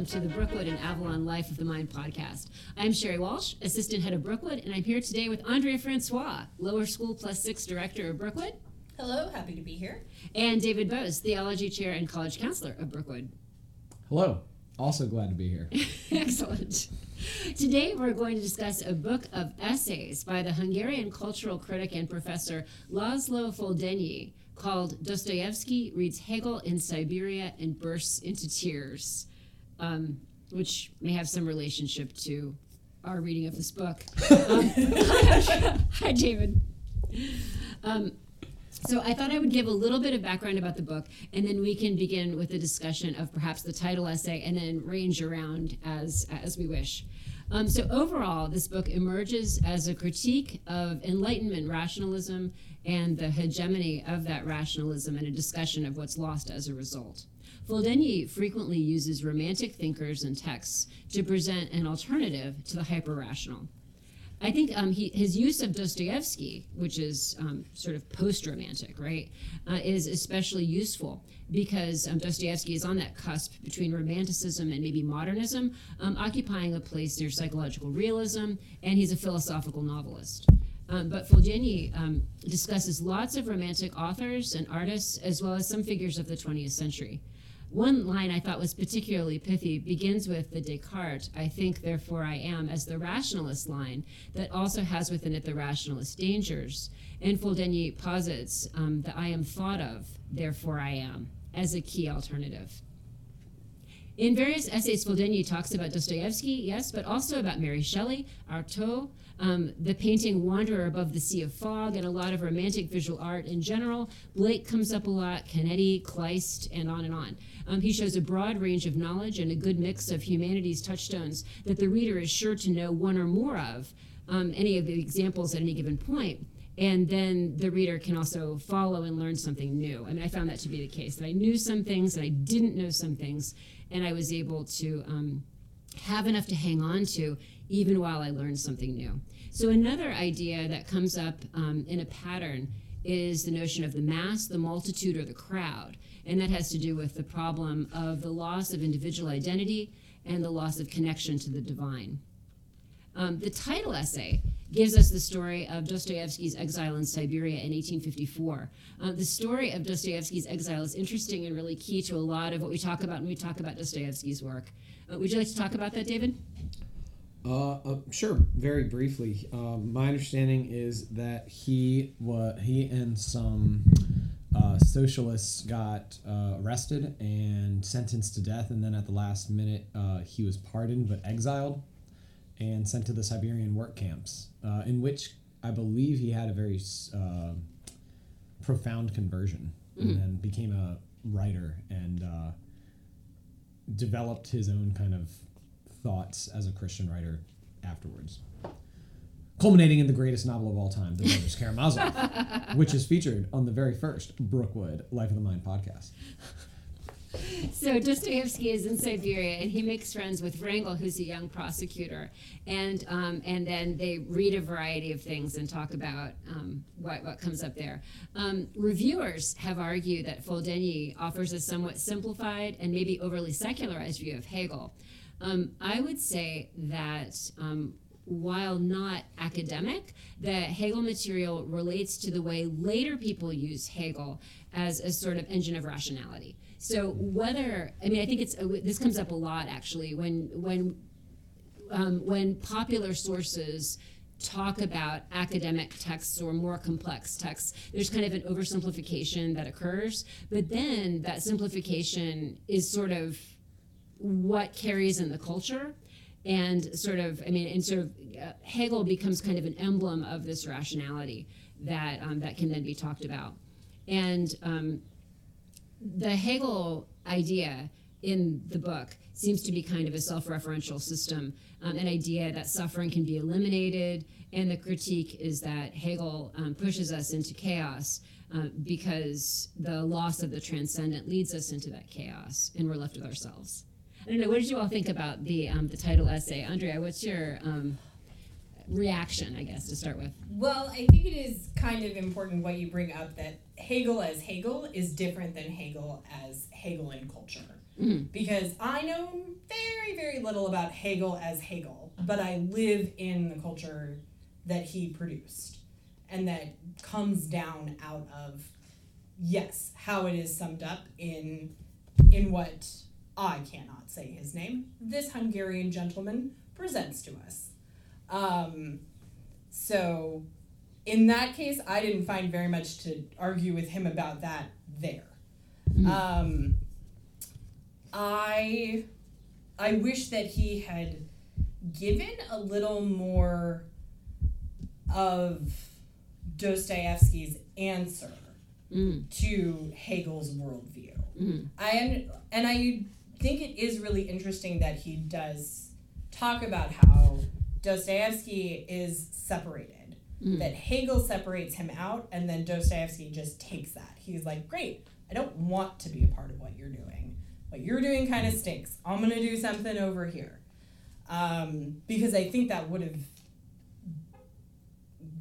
welcome to the Brookwood and Avalon Life of the Mind podcast. I'm Sherry Walsh, Assistant Head of Brookwood, and I'm here today with Andrea Francois, Lower School Plus Six Director of Brookwood. Hello, happy to be here. And David Booz, Theology Chair and College Counselor of Brookwood. Hello, also glad to be here. Excellent. Today we're going to discuss a book of essays by the Hungarian cultural critic and professor Laszlo Foldenyi called Dostoevsky Reads Hegel in Siberia and Bursts into Tears, um, which may have some relationship to our reading of this book. Um, hi, David. Um, so I thought I would give a little bit of background about the book, and then we can begin with a discussion of perhaps the title essay, and then range around as as we wish. Um, so overall, this book emerges as a critique of Enlightenment rationalism and the hegemony of that rationalism, and a discussion of what's lost as a result. Foldenyi frequently uses romantic thinkers and texts to present an alternative to the hyper-rational. I think um, he, his use of Dostoevsky, which is um, sort of post-romantic, right, uh, is especially useful because um, Dostoevsky is on that cusp between romanticism and maybe modernism, um, occupying a place near psychological realism, and he's a philosophical novelist. Um, but Foldenyi um, discusses lots of romantic authors and artists, as well as some figures of the 20th century. One line I thought was particularly pithy begins with the Descartes, I think, therefore I am, as the rationalist line that also has within it the rationalist dangers. And Foldenyi posits um, the I am thought of, therefore I am, as a key alternative. In various essays, Foldenyi talks about Dostoevsky, yes, but also about Mary Shelley, Artaud, um, the painting Wanderer Above the Sea of Fog, and a lot of romantic visual art in general. Blake comes up a lot, Canetti, Kleist, and on and on. Um, he shows a broad range of knowledge and a good mix of humanities touchstones that the reader is sure to know one or more of, um, any of the examples at any given point. And then the reader can also follow and learn something new. I mean, I found that to be the case that I knew some things and I didn't know some things, and I was able to um, have enough to hang on to even while I learned something new. So, another idea that comes up um, in a pattern is the notion of the mass, the multitude, or the crowd. And that has to do with the problem of the loss of individual identity and the loss of connection to the divine. Um, the title essay gives us the story of Dostoevsky's exile in Siberia in 1854. Uh, the story of Dostoevsky's exile is interesting and really key to a lot of what we talk about when we talk about Dostoevsky's work. Uh, would you like to talk about that, David? Uh, uh, sure. Very briefly, um, my understanding is that he wa- he and some uh, socialists got uh, arrested and sentenced to death, and then at the last minute, uh, he was pardoned but exiled and sent to the Siberian work camps, uh, in which I believe he had a very uh, profound conversion Mhm. and then became a writer and uh, developed his own kind of thoughts as a Christian writer afterwards. Culminating in the greatest novel of all time, The Brothers Karamazov, which is featured on the very first Brookwood Life of the Mind podcast. So Dostoevsky is in Siberia, and he makes friends with Wrangel, who's a young prosecutor, and um, and then they read a variety of things and talk about um, what what comes up there. Um, reviewers have argued that Foldenyi offers a somewhat simplified and maybe overly secularized view of Hegel. Um, I would say that. Um, while not academic, the Hegel material relates to the way later people use Hegel as a sort of engine of rationality. So whether I mean I think it's this comes up a lot actually when when um, when popular sources talk about academic texts or more complex texts, there's kind of an oversimplification that occurs, but then that simplification is sort of what carries in the culture. And sort of i mean and sort of uh, hegel becomes kind of an emblem of this rationality that um, that can then be talked about. And um, the hegel idea in the book seems to be kind of a self-referential system um, an idea that suffering can be eliminated. And the critique is that hegel um, pushes us into chaos uh, because the loss of the transcendent leads us into that chaos and we're left with ourselves I don't know. What did you all think about the um, the title essay, Andrea? What's your um, reaction, I guess, to start with? Well, I think it is kind of important what you bring up that Hegel as Hegel is different than Hegel as Hegel in culture. because I know very, very little about Hegel as Hegel, but I live in the culture that he produced and that comes down out of yes, how it is summed up in in what I cannot say his name. This Hungarian gentleman presents to us. Um, so, in that case, I didn't find very much to argue with him about that there. Um, I I wish that he had given a little more of Dostoevsky's answer Mm. to Hegel's worldview. Mm. I and I think it is really interesting that he does talk about how Dostoevsky is separated. Mm. That Hegel separates him out, and then Dostoevsky just takes that. He's like, "Great, I don't want to be a part of what you're doing. What you're doing kind of stinks. I'm gonna do something over here." Um, because I think that would have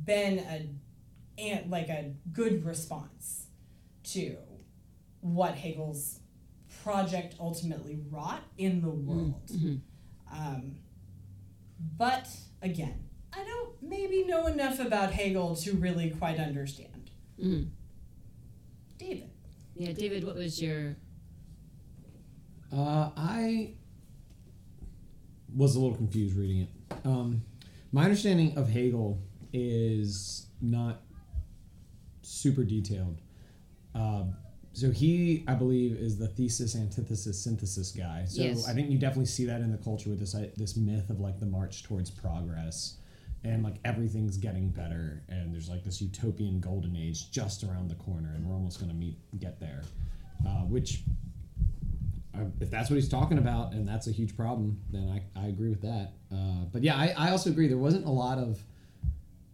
been a like a good response to what Hegel's project ultimately wrought in the world. Mhm. Um, but again, I don't maybe know enough about Hegel to really quite understand. Mm. David. Yeah, David, what was your Uh, I was a little confused reading it. Um, my understanding of Hegel is not super detailed. Uh, so he, I believe, is the thesis, antithesis, synthesis guy. So Yes. I think you definitely see that in the culture with this uh, this myth of like the march towards progress, and like everything's getting better, and there's like this utopian golden age just around the corner, and we're almost gonna meet get there, uh, which uh, if that's what he's talking about and that's a huge problem, then I, I agree with that. Uh, but yeah, I, I also agree. There wasn't a lot of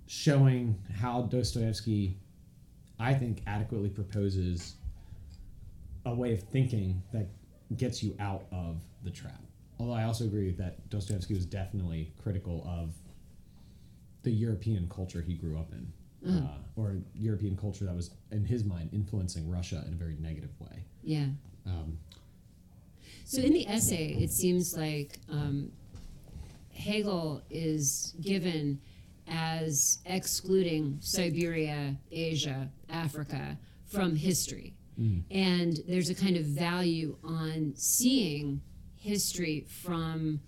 showing how Dostoevsky, I think, adequately proposes a way of thinking that gets you out of the trap. Although I also agree that Dostoevsky was definitely critical of the European culture he grew up in. Uh, or European culture that was, in his mind, influencing Russia in a very negative way. yeah? Um, So in the essay, it seems like um, Hegel is given as excluding Siberia, Asia, Africa from history. And there's a kind of value on seeing history from,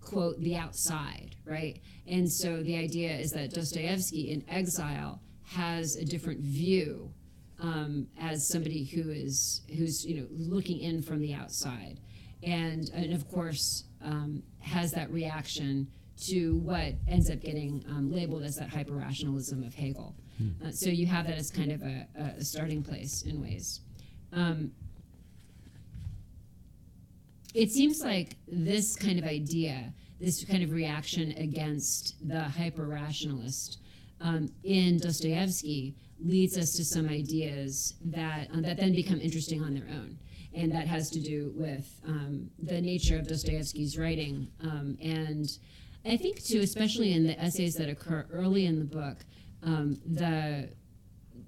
quote, the outside, right? And so the idea is that Dostoevsky in exile has a different view um, as somebody who is who's you know looking in from the outside, and and of course um, has that reaction to what ends up getting um, labeled as that hyper rationalism of Hegel. Uh, so you have that as kind of a, a starting place in ways. Um, it seems like this kind of idea, this kind of reaction against the hyper rationalist um, in Dostoevsky leads us to some ideas that um, that then become interesting on their own, and that has to do with um, the nature of Dostoevsky's writing, um, and I think too, especially in the essays that occur early in the book, um, the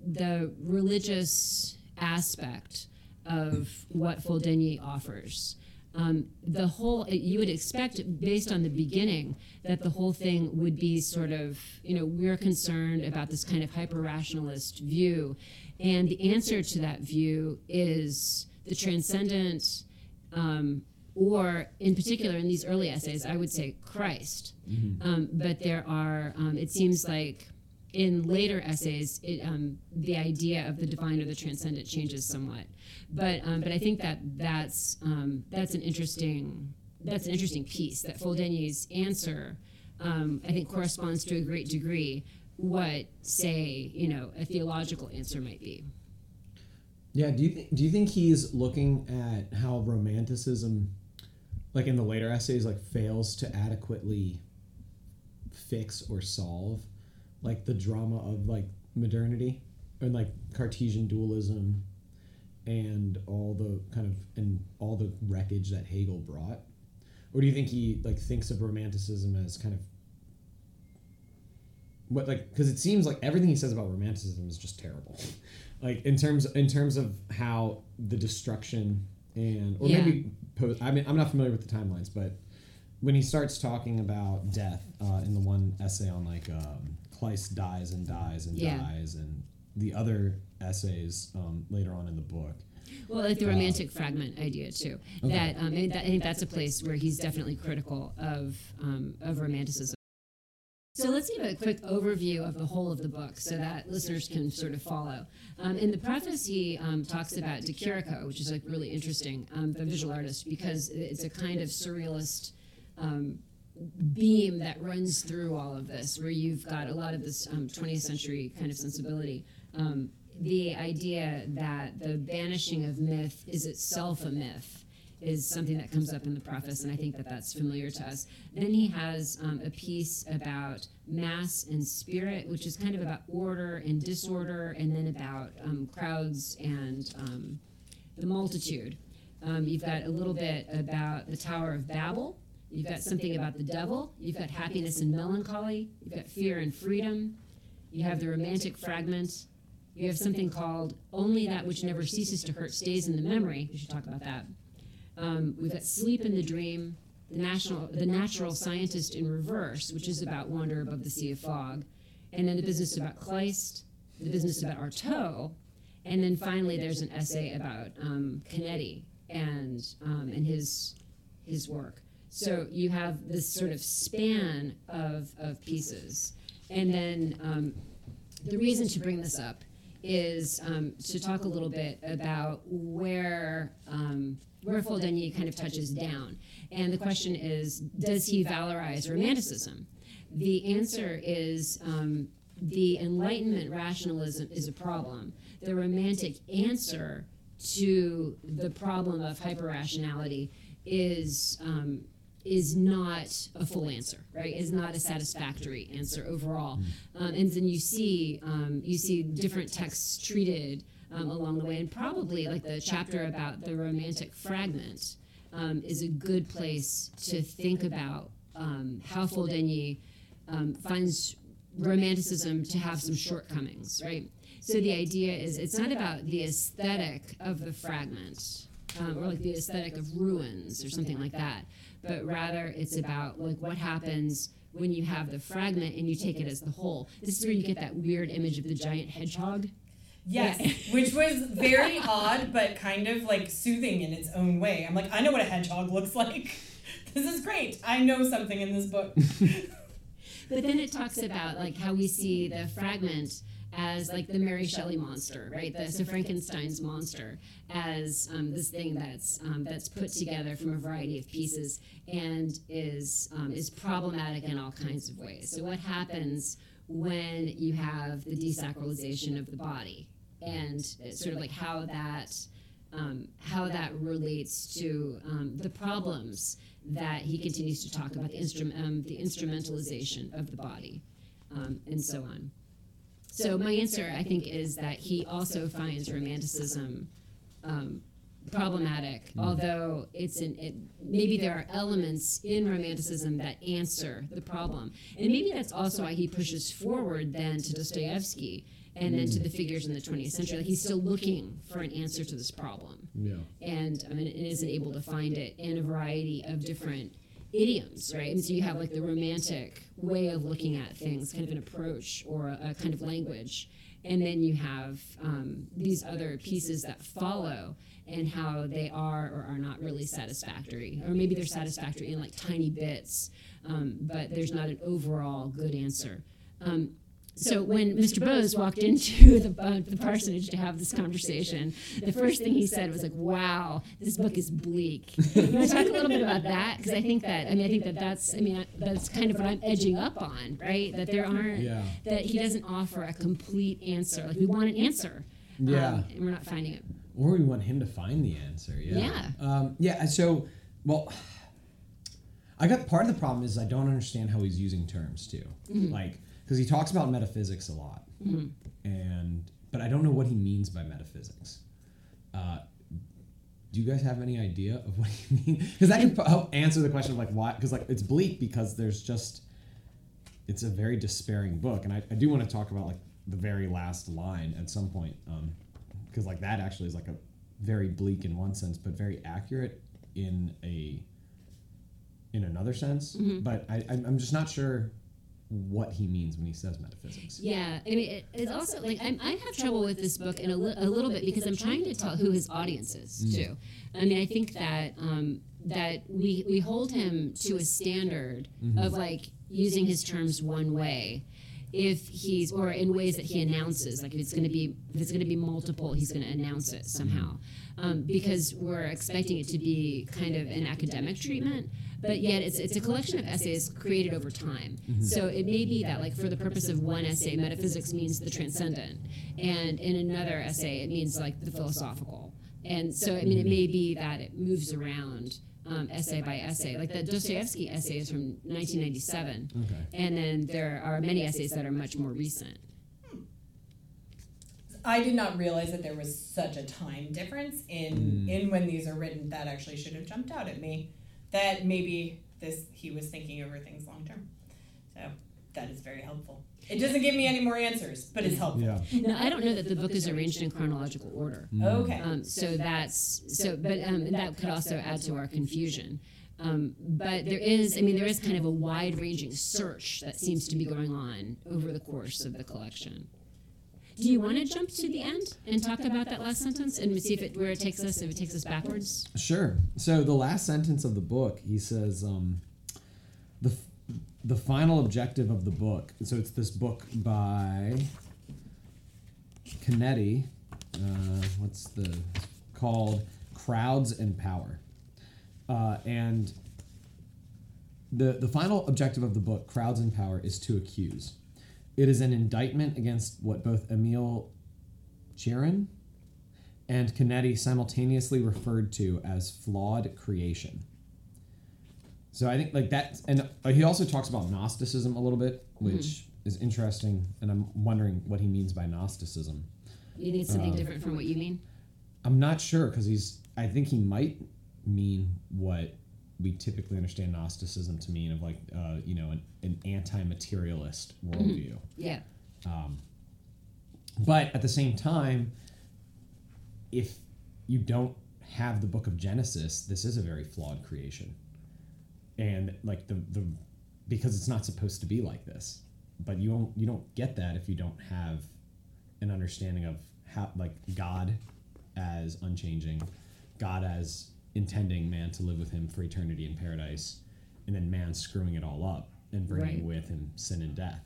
the religious aspect of what Foldenyi offers. Um, the whole you would expect based on the beginning that the whole thing would be sort of you know we're concerned about this kind of hyper rationalist view and the answer to that view is the transcendent um, or in particular in these early essays i would say christ um, but there are um, it seems like in later essays, it, um, the idea of the divine or the transcendent changes somewhat. But um, but I think that that's um, that's an interesting that's an interesting piece. That Foldenyi's answer, um, I think, corresponds to a great degree what say you know a theological answer might be. Yeah, do you th- do you think he's looking at how romanticism, like in the later essays, like fails to adequately fix or solve, like the drama of like modernity and like Cartesian dualism, and all the kind of and all the wreckage that Hegel brought, or do you think he like thinks of romanticism as kind of what like because it seems like everything he says about romanticism is just terrible like in terms in terms of how the destruction and or Yeah. maybe post. I mean, I'm not familiar with the timelines, but when he starts talking about death uh, in the one essay on like um, Kleist dies and dies and Yeah. dies, and the other essays um, later on in the book. Well, like the romantic fragment idea too. Okay. That, um, that I think that's a place where he's definitely critical of um, of romanticism. So let's give a quick overview of the whole of the book so that listeners can sort of follow. Um, in the preface, he um, talks about De Chirico, which is like really interesting, um, the visual artist, because it's a kind of surrealist um, beam that runs through all of this, where you've got a lot of this um, 20th century kind of sensibility. Um, the idea that the banishing of myth is itself a myth is something that comes up in the preface, and I think that that's familiar to us. Then he has um, a piece about mass and spirit, which is kind of about order and disorder, and then about um, crowds and um, the multitude. Um, you've got a little bit about the Tower of Babel. You've got something about the devil. You've got happiness and melancholy. You've got fear and freedom. You have the romantic fragment. You have something called Only That Which Never Ceases to Hurt Stays in the Memory. We should talk about that. Um, we've got Sleep in the Dream, the, national, the Natural Scientist in Reverse, which is about Wander Above the Sea of Fog. And then the business about Kleist, the business about Artaud. And then finally, there's an essay about um, Canetti and, um, and his, his work. So you have this sort of span of, of pieces. And then um, the reason to bring this up is um, to talk a little bit about where um, where Foldenyi kind of touches down. And the question is, does he valorize romanticism? The answer is um, the Enlightenment rationalism is a problem. The romantic answer to the problem of hyperrationality is um, is not a full answer, right? Is not a satisfactory answer overall. Um, and then you see um, you see different texts treated um, along the way, and probably like the chapter about the romantic fragment um, is a good place to think about um, how Foldenyi um, finds romanticism to have some shortcomings, right? So the idea is it's not about the aesthetic of the fragment um, or like the aesthetic of ruins or something like that, but rather it's about like what happens when you have the fragment and you take it as the whole. This is where you get that weird image of the giant hedgehog. Yes, Yeah. which was very odd, but kind of like soothing in its own way. I'm like, I know what a hedgehog looks like. This is great. I know something in this book. But then it talks about like how we see the fragment as like the Mary Shelley monster, right? The, so Frankenstein's monster as um, this thing that's um, that's put together from a variety of pieces and is um, is problematic in all kinds of ways. So what happens when you have the desacralization of the body and sort of like how that um, how that relates to um, the problems that he continues to talk about the, instrum- um, the instrumentalization of the body um, and so on. So my answer, I think, is that he also finds romanticism um, problematic, although it's an it, maybe there are elements in romanticism that answer the problem, and maybe that's also why he pushes forward then to Dostoevsky and then to the figures in the 20th century. Like he's still looking for an answer to this problem Yeah. and I mean, it isn't able to find it in a variety of different idioms, right? And so you have like the romantic way of looking at things, kind of an approach or a, a kind of language, and then you have um, these other pieces that follow and how they are or are not really satisfactory, or maybe they're satisfactory in like tiny bits, um, but there's not an overall good answer. Um, so when Mr. Booz walked into the, uh, the parsonage to have this conversation, the first thing he said was like, "Wow, this book is bleak." You want to talk a little bit about that? Because I think that I mean I think that that's I mean that's kind of what I'm edging up on, right? That there aren't Yeah. that he doesn't offer a complete answer. Like we want an answer, um, Yeah. and we're not finding it. Or we want him to find the answer. Yeah. Yeah. Um, yeah. So, well, I got part of the problem is I don't understand how he's using terms too. Mm-hmm. Like, because he talks about metaphysics a lot, and but I don't know what he means by metaphysics. Uh, do you guys have any idea of what he means? Because that can help answer the question of like why. Because like it's bleak because there's just it's a very despairing book, and I, I do want to talk about like the very last line at some point, because like that actually is like a very bleak in one sense, but very accurate in a in another sense. Mm-hmm. But I, I'm just not sure what he means when he says metaphysics. Yeah, I mean, it, it's also like I'm, I have trouble with this book in a, li- a little bit because I'm trying to tell who his audience is too. I mean, I think that um, that we we hold him to a standard of like using his terms one way. If he's or in ways that he announces, like if it's going to be if it's going to be multiple, he's going to announce it somehow, um, because we're expecting it to be kind of an academic treatment but yet it's, it's a collection of essays created over time. Mm-hmm. So it may be that, like, for the purpose of one essay, metaphysics means the transcendent, and in another essay, it means like the philosophical. And so, I mean, it may be that it moves around um, essay by essay. Like the Dostoevsky essay is from 1997, Okay. and then there are many essays that are much more recent. Hmm. I did not realize that there was such a time difference in hmm. in when these are written. That actually should have jumped out at me. That maybe this he was thinking over things long term. So that is very helpful. It doesn't give me any more answers, but it's helpful. Yeah. Now, I don't know that the book is arranged in chronological order. Okay. Um, so that's so, but um, that could also add to our confusion. Um, but there is, I mean, there is kind of a wide-ranging search that seems to be going on over the course of the collection. Do you want to jump to the end and talk about that last sentence and see if it where it takes us, if it takes us backwards? Sure. So the last sentence of the book, he says, um, the the final objective of the book. So it's this book by Canetti. Uh, what's the called? Crowds and Power. Uh, and the the final objective of the book, Crowds and Power, is to accuse. It is an indictment against what both Emil Cioran and Canetti simultaneously referred to as flawed creation. So I think like that, and uh, he also talks about Gnosticism a little bit, which is interesting, and I'm wondering what he means by Gnosticism. You need something different from what you mean. I'm not sure because he's. I think he might mean what we typically understand Gnosticism to mean of like, uh, you know, an, an anti-materialist worldview. Yeah. But at the same time, if you don't have the book of Genesis, this is a very flawed creation. And like the the because it's not supposed to be like this. But you don't you don't get that if you don't have an understanding of how like God as unchanging, God as intending man to live with him for eternity in paradise, and then man screwing it all up and bringing Right. with him sin and death.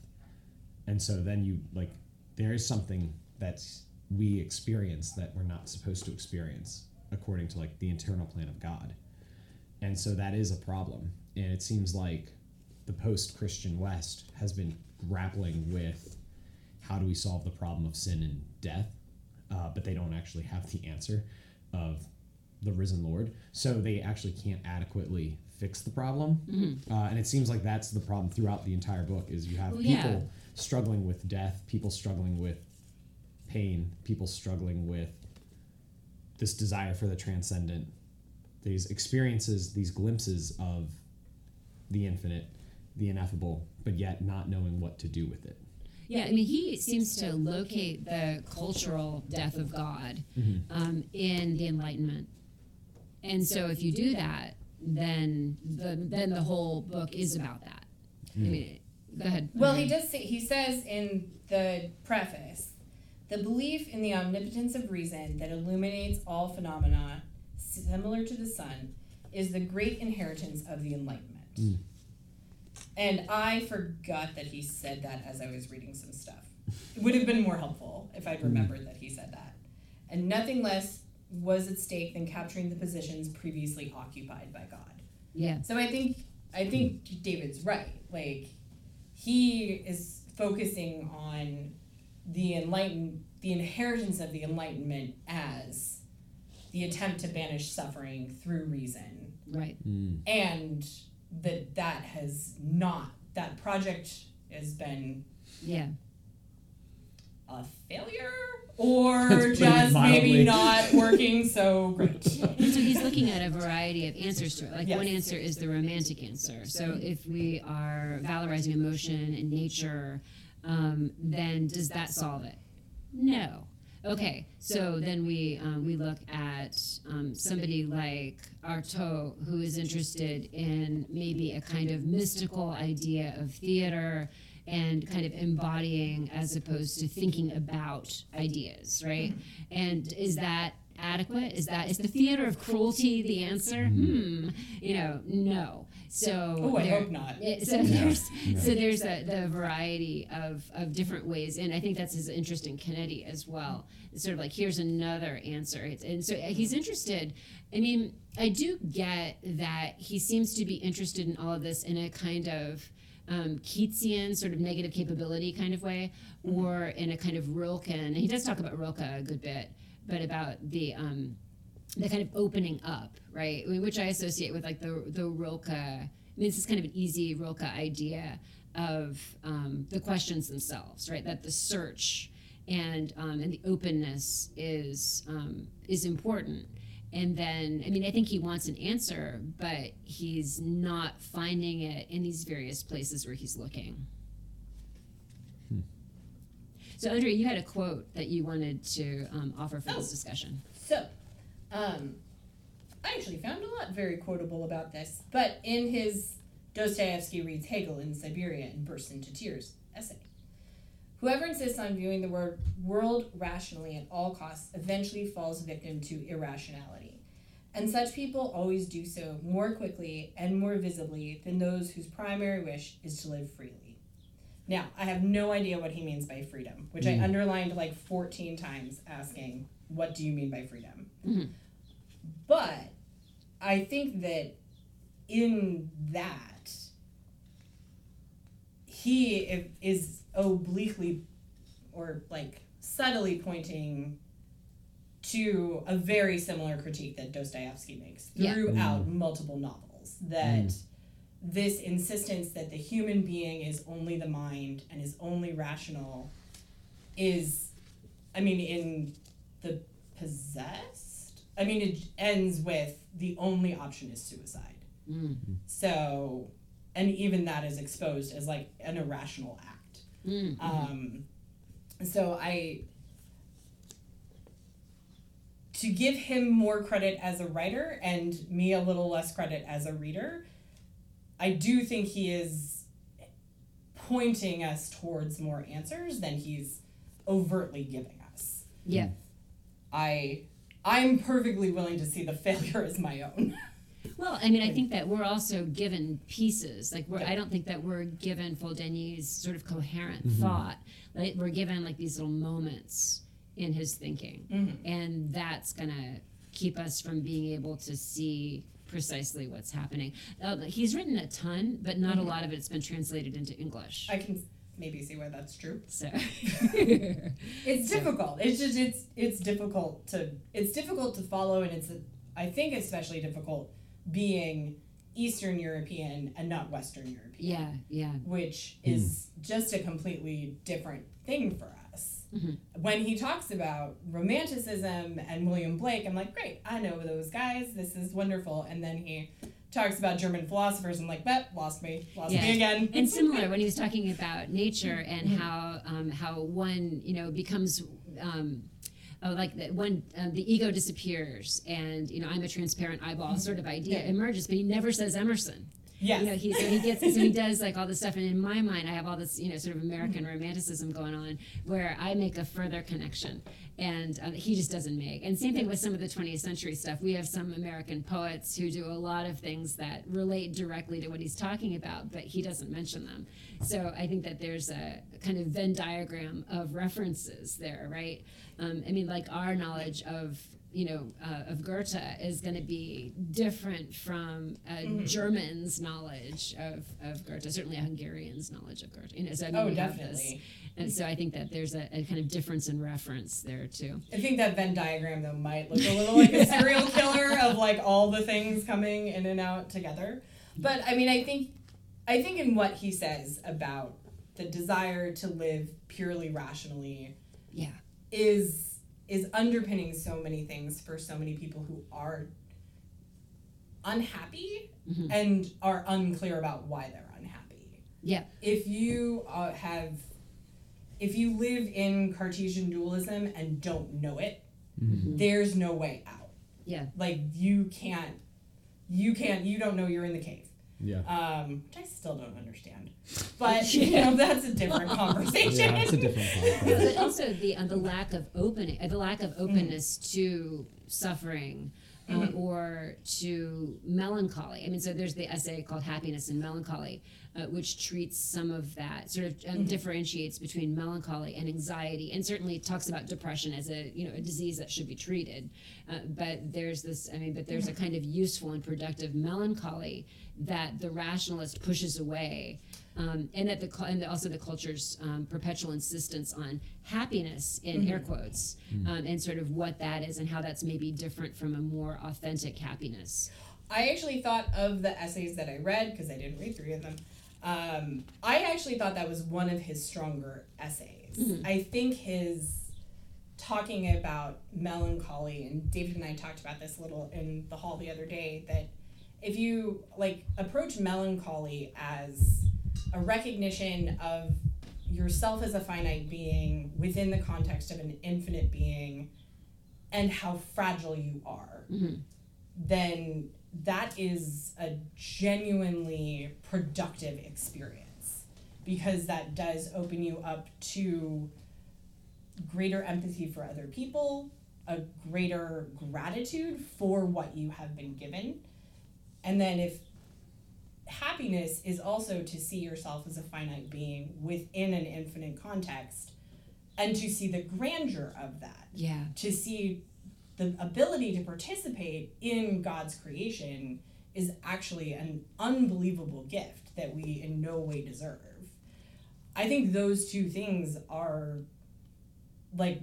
And so then you like there is something that we experience that we're not supposed to experience according to like the internal plan of God. And so that is a problem. And it seems like the post-Christian West has been grappling with how do we solve the problem of sin and death, uh, but they don't actually have the answer of the risen Lord. So they actually can't adequately fix the problem. Uh, and it seems like that's the problem throughout the entire book is you have Well, people yeah. struggling with death, people struggling with pain, people struggling with this desire for the transcendent, these experiences, these glimpses of the infinite, the ineffable, but yet not knowing what to do with it. Yeah, I mean, he seems to locate the cultural death of God um, in the Enlightenment, and so if you do that, then the then the whole book is about that. I hmm. mean, go ahead. Well, he does say he says in the preface, the belief in the omnipotence of reason that illuminates all phenomena similar to the sun is the great inheritance of the enlightenment. Hmm. And I forgot that he said that as I was reading some stuff. It would have been more helpful if I'd hmm. remembered that he said that. And nothing less was at stake than capturing the positions previously occupied by God. Yeah, So I think I think David's right. Like he is focusing on the enlighten the inheritance of the enlightenment as the attempt to banish suffering through reason right. Mm. and that that has not that project has been Yeah, a failure or Let's put it just maybe not working so great. and so he's looking at a variety of answers to it. Like one answer is the romantic answer. So if we are valorizing emotion and nature, um, then does that solve it? No. Okay, so then we um, we look at um, somebody like Artaud, who is interested in maybe a kind of mystical idea of theater and kind of embodying as opposed to thinking about ideas, right? And is that adequate? Is that is the theater of cruelty the answer? Hmm, you know, no. So Oh, I there- hope not. it- so there's so there's a, the variety of, of different ways, and I think that's his interest in Canetti as well. It's sort of like here's another answer, it's, and so he's interested. I mean, I do get that he seems to be interested in all of this in a kind of um, Keatsian sort of negative capability kind of way, or in a kind of Rilke. And he does talk about Rilke a good bit, but about the um, the kind of opening up, right? Which I associate with like the the Rilke. I mean, this is kind of an easy Rilke idea of um, the questions themselves, right? That the search and um, and the openness is um, is important. And then, I mean, I think he wants an answer, but he's not finding it in these various places where he's looking. So, Andrea, you had a quote that you wanted to um, offer for Oh. this discussion. So, um, I actually found a lot very quotable about this, but in his Dostoevsky reads Hegel in Siberia and bursts into tears essay. Whoever insists on viewing the word world rationally at all costs eventually falls victim to irrationality. And such people always do so more quickly and more visibly than those whose primary wish is to live freely. Now, I have no idea what he means by freedom, which I Mm. underlined like 14 times asking, What do you mean by freedom? Mhm. But I think that in that, he is obliquely or like subtly pointing to a very similar critique that Dostoevsky makes Yeah. throughout multiple novels. That this insistence that the human being is only the mind and is only rational is, I mean, in the possessed, I mean, it ends with the only option is suicide. Mm. So, and even that is exposed as like an irrational act. Mm. Um, so I, to give him more credit as a writer and me a little less credit as a reader, I do think he is pointing us towards more answers than he's overtly giving us. Yeah. I, I'm perfectly willing to see the failure as my own. Well, I mean, I think that we're also given pieces. Like, we're, I don't think that we're given Foldenyi's sort of coherent mm-hmm. thought. Like, we're given like these little moments in his thinking, Mhm. and that's gonna keep us from being able to see precisely what's happening. Uh, he's written a ton, but not a lot of it's been translated into English. I can maybe see why that's true. So, It's difficult. It's just it's it's difficult to it's difficult to follow, and it's I think especially difficult being Eastern European and not Western European, yeah, yeah, which is just a completely different thing for us. Mhm. When he talks about romanticism and William Blake, I'm like, great, I know those guys. This is wonderful. And then he talks about German philosophers. I'm like, bet lost me, lost Yeah. me again. and similar when he was talking about nature and how um, how one you know becomes um, oh, like that when um, the ego disappears and you know I'm a transparent eyeball sort of idea emerges, but he never says Emerson. Yes. You know, he so he gets so he does like all this stuff, and in my mind, I have all this you know sort of American romanticism going on where I make a further connection, and um, he just doesn't make. And same thing with some of the 20th century stuff. We have some American poets who do a lot of things that relate directly to what he's talking about, but he doesn't mention them. So I think that there's a kind of Venn diagram of references there, right? Um, I mean, like our knowledge of you know, uh, of Goethe is going to be different from a German's knowledge of, of Goethe, certainly a Hungarian's knowledge of Goethe. You know, so I mean, oh, definitely. And so I think that there's a, a kind of difference in reference there too. I think that Venn diagram though might look a little like a serial killer of like all the things coming in and out together. But I mean, I think, I think in what he says about the desire to live purely rationally Yeah. is is underpinning so many things for so many people who are unhappy Mhm. and are unclear about why they're unhappy. Yeah. If you uh, have if you live in Cartesian dualism and don't know it, Mhm. there's no way out. Yeah. Like you can't, you can't, you don't know you're in the cave. Yeah. Um, which I still don't understand, but you know that's a different conversation. Yeah, it's a different conversation. but also the uh, the lack of opening, uh, the lack of openness to suffering. Uh, Mhm. or to melancholy. I mean, so there's the essay called Happiness and Melancholy, uh, which treats some of that, sort of um, Mhm. differentiates between melancholy and anxiety, and certainly talks about depression as a you know a disease that should be treated. Uh, but there's this, I mean, but there's a kind of useful and productive melancholy that the rationalist pushes away um, and that the and also the culture's um, perpetual insistence on happiness in air quotes um, and sort of what that is and how that's maybe different from a more authentic happiness I actually thought of the essays that I read because I didn't read three of them. Um, I actually thought that was one of his stronger essays. Mhm. I think his talking about melancholy, and David and I talked about this a little in the hall the other day, that if you like approach melancholy as a recognition of yourself as a finite being within the context of an infinite being and how fragile you are Mhm. then that is a genuinely productive experience because that does open you up to greater empathy for other people, a greater gratitude for what you have been given. And then if happiness is also to see yourself as a finite being within an infinite context and to see the grandeur of that yeah to see the ability to participate in God's creation is actually an unbelievable gift that we in no way deserve. I think those two things are like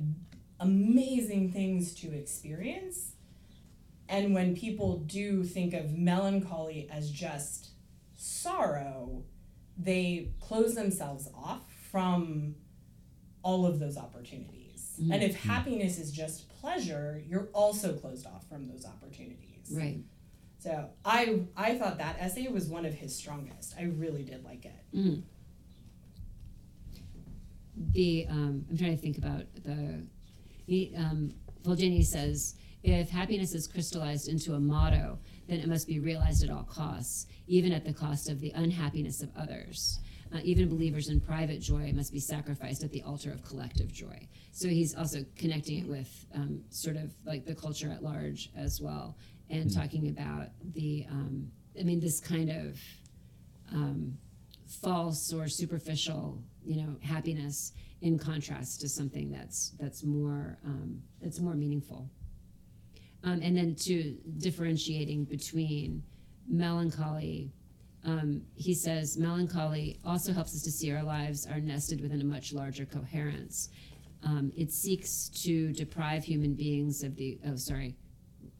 amazing things to experience. And when people do think of melancholy as just sorrow, they close themselves off from all of those opportunities. Mhm. And if happiness is just pleasure, you're also closed off from those opportunities. right So I I thought that essay was one of his strongest. I really did like it. Mhm. the um, i'm trying to think about the he, um, Foldenyi says if happiness is crystallized into a motto then it must be realized at all costs even at the cost of the unhappiness of others uh, even believers in private joy must be sacrificed at the altar of collective joy. So he's also connecting it with um, sort of like the culture at large as well, and talking about the, um, I mean, this kind of um, false or superficial, you know, happiness in contrast to something that's that's more um, that's more meaningful. Um, and then to differentiating between melancholy um, he says melancholy also helps us to see our lives are nested within a much larger coherence. Um, it seeks to deprive human beings of the. Oh, sorry.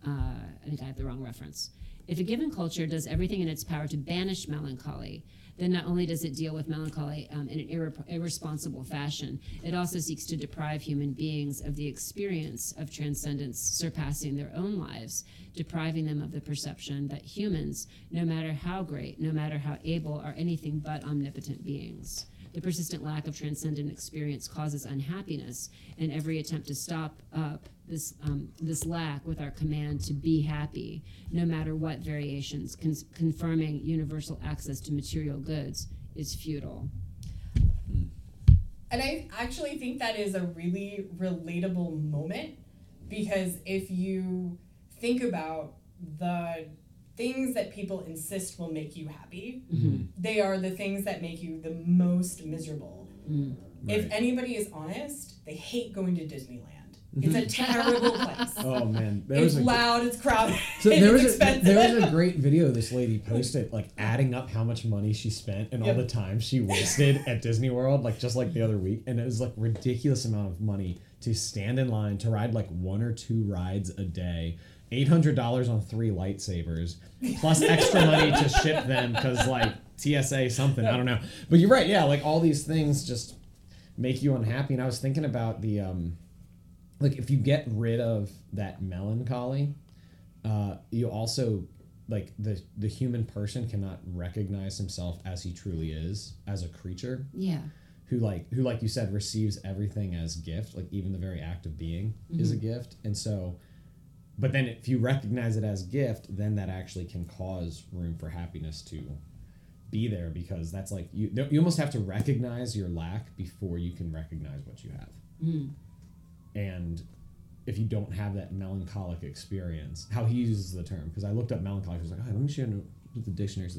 Uh, I think I have the wrong reference. If a given culture does everything in its power to banish melancholy, then not only does it deal with melancholy um, in an irre- irresponsible fashion, it also seeks to deprive human beings of the experience of transcendence surpassing their own lives, depriving them of the perception that humans, no matter how great, no matter how able, are anything but omnipotent beings. The persistent lack of transcendent experience causes unhappiness, and every attempt to stop up this, um, this lack with our command to be happy, no matter what variations, con- confirming universal access to material goods, is futile. And I actually think that is a really relatable moment because if you think about the things that people insist will make you happy, mm-hmm. they are the things that make you the most miserable. Mm. If Right. anybody is honest, they hate going to Disneyland. Mm-hmm. It's a terrible place. Oh man, there it's was a loud, it's crowded, so it's there was a, expensive. there was a great video this lady posted like adding up how much money she spent and all the time she wasted at Disney World like just like the other week and it was like ridiculous amount of money to stand in line to ride like one or two rides a day. Eight hundred dollars on three lightsabers, plus extra money to ship them because like TSA something I don't know. But you're right, yeah. Like all these things just make you unhappy. And I was thinking about the um, like if you get rid of that melancholy, uh, you also like the the human person cannot recognize himself as he truly is as a creature Yeah. who like who like you said receives everything as gift, like even the very act of being is a gift, and so. But then, if you recognize it as gift, then that actually can cause room for happiness to be there because that's like you. You almost have to recognize your lack before you can recognize what you have. Mm. And if you don't have that melancholic experience, how he uses the term, because I looked up melancholic, I was like, oh, let me show you what the dictionary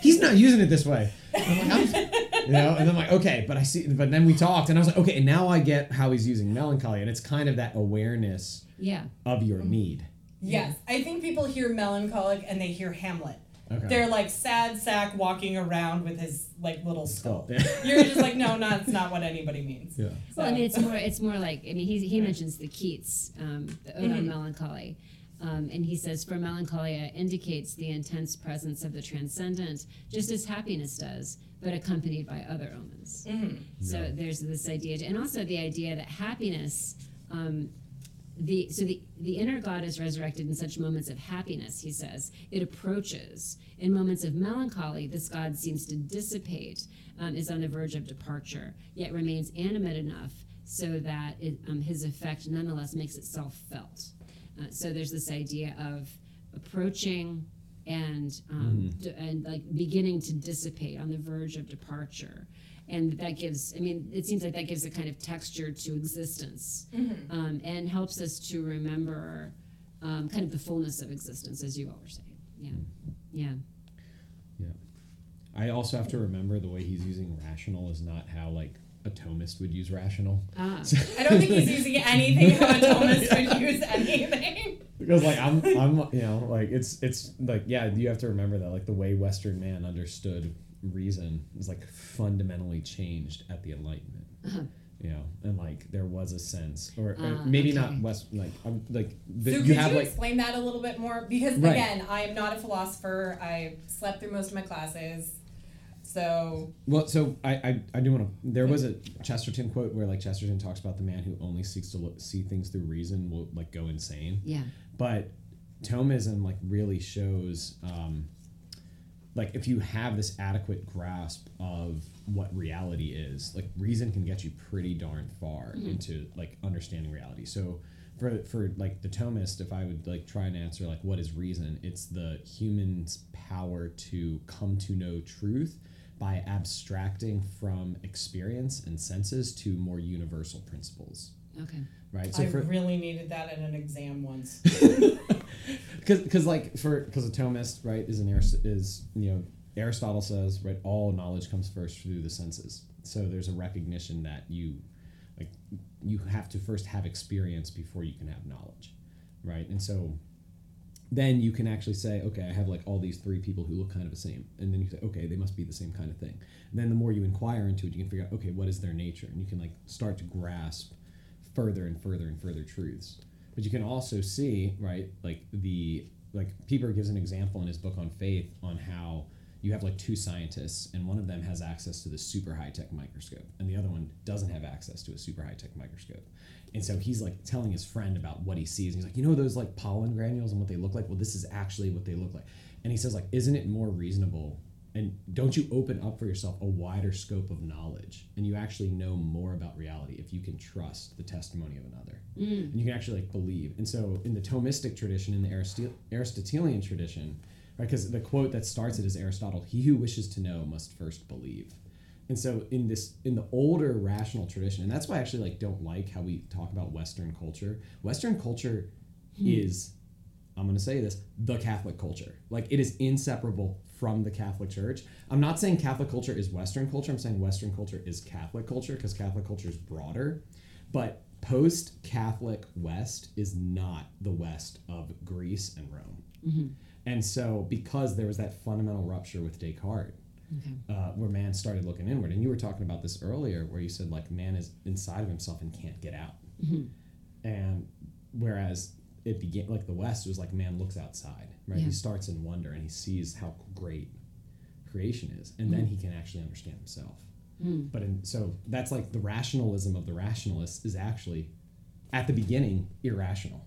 He's not using it this way. I'm like, I'm- you know, and I'm like, okay, but I see, but then we talked, and I was like, okay, and now I get how he's using melancholy, and it's kind of that awareness Yeah. of your need. Yes, I think people hear melancholic and they hear Hamlet. Okay. They're like sad sack walking around with his like little skull. Yeah. You're just like, no, no, that's not what anybody means. yeah. So, Well, I mean, it's more. It's more like. I mean, he he mentions the Keats, um, the Ode on Mhm. Melancholy, um, and he says, "For melancholia indicates the intense presence of the transcendent, just as happiness does, but accompanied by other omens." mhm. So there's this idea, and also the idea that happiness, um, the so the the inner God is resurrected in such moments of happiness. He says it approaches in moments of melancholy. This God seems to dissipate, um, is on the verge of departure, yet remains animate enough so that it, um, his effect nonetheless makes itself felt. Uh, so there's this idea of approaching and um, d- and like beginning to dissipate on the verge of departure. And that gives i mean it seems like that gives a kind of texture to existence Mhm. um, and helps us to remember um, kind of the fullness of existence as you all were saying. Yeah. Yeah. Yeah. I also have to remember the way he's using rational is not how like a Thomist would use rational. ah I don't think he's using anything how a Thomas would use anything. because like I'm I'm you know like it's it's like yeah you have to remember that like the way Western man understood reason is like fundamentally changed at the Enlightenment. Uh-huh. You know, and like there was a sense, or, or Ah, maybe okay. not West like um, like the, so you could have you like explain that a little bit more? Because Right. again, I am not a philosopher. I slept through most of my classes. So well so I I, I do want to there was a Chesterton quote where like Chesterton talks about the man who only seeks to look, see things through reason will like go insane. yeah but Thomism like really shows um, like if you have this adequate grasp of what reality is, like reason can get you pretty darn far into like understanding reality. So for for like the Thomist, if I would like try and answer like what is reason, it's the human's power to come to know truth by abstracting from experience and senses to more universal principles. okay Right. So I for really needed that at an exam once. because like for because a Thomist right is an Arist- is you know Aristotle says right all knowledge comes first through the senses. So there's a recognition that you like you have to first have experience before you can have knowledge, right? And so then you can actually say, okay, I have like all these three people who look kind of the same, and then you say, okay, they must be the same kind of thing. And then the more you inquire into it, you can figure out, okay, what is their nature, and you can like start to grasp further and further and further truths. But you can also see, right, like the like Pieper gives an example in his book on faith on how you have like two scientists and one of them has access to the super high tech microscope and the other one doesn't have access to a super high tech microscope. And so he's like telling his friend about what he sees. And he's like, you know those like pollen granules and what they look like? Well, this is actually what they look like. And he says like, isn't it more reasonable and don't you open up for yourself a wider scope of knowledge and you actually know more about reality if you can trust the testimony of another mm. and you can actually like believe and so in the thomistic tradition in the aristotelian tradition right because the quote that starts it is aristotle he who wishes to know must first believe and so in this in the older rational tradition and that's why i actually like don't like how we talk about western culture. Western culture is i'm going to say this the catholic culture. Like it is inseparable from the catholic church. I'm not saying catholic culture is western culture. I'm saying western culture is catholic culture because catholic culture is broader. But post Catholic West is not the West of Greece and Rome. Mm-hmm. And so, because there was that fundamental rupture with Descartes, okay uh, where man started looking inward, and you were talking about this earlier, where you said like man is inside of himself and can't get out, Mhm. and whereas it began like the West was like man looks outside, right? Yeah. He starts in wonder and he sees how great creation is, and then he can actually understand himself. Mm. But in, so that's like the rationalism of the rationalists is actually at the beginning irrational,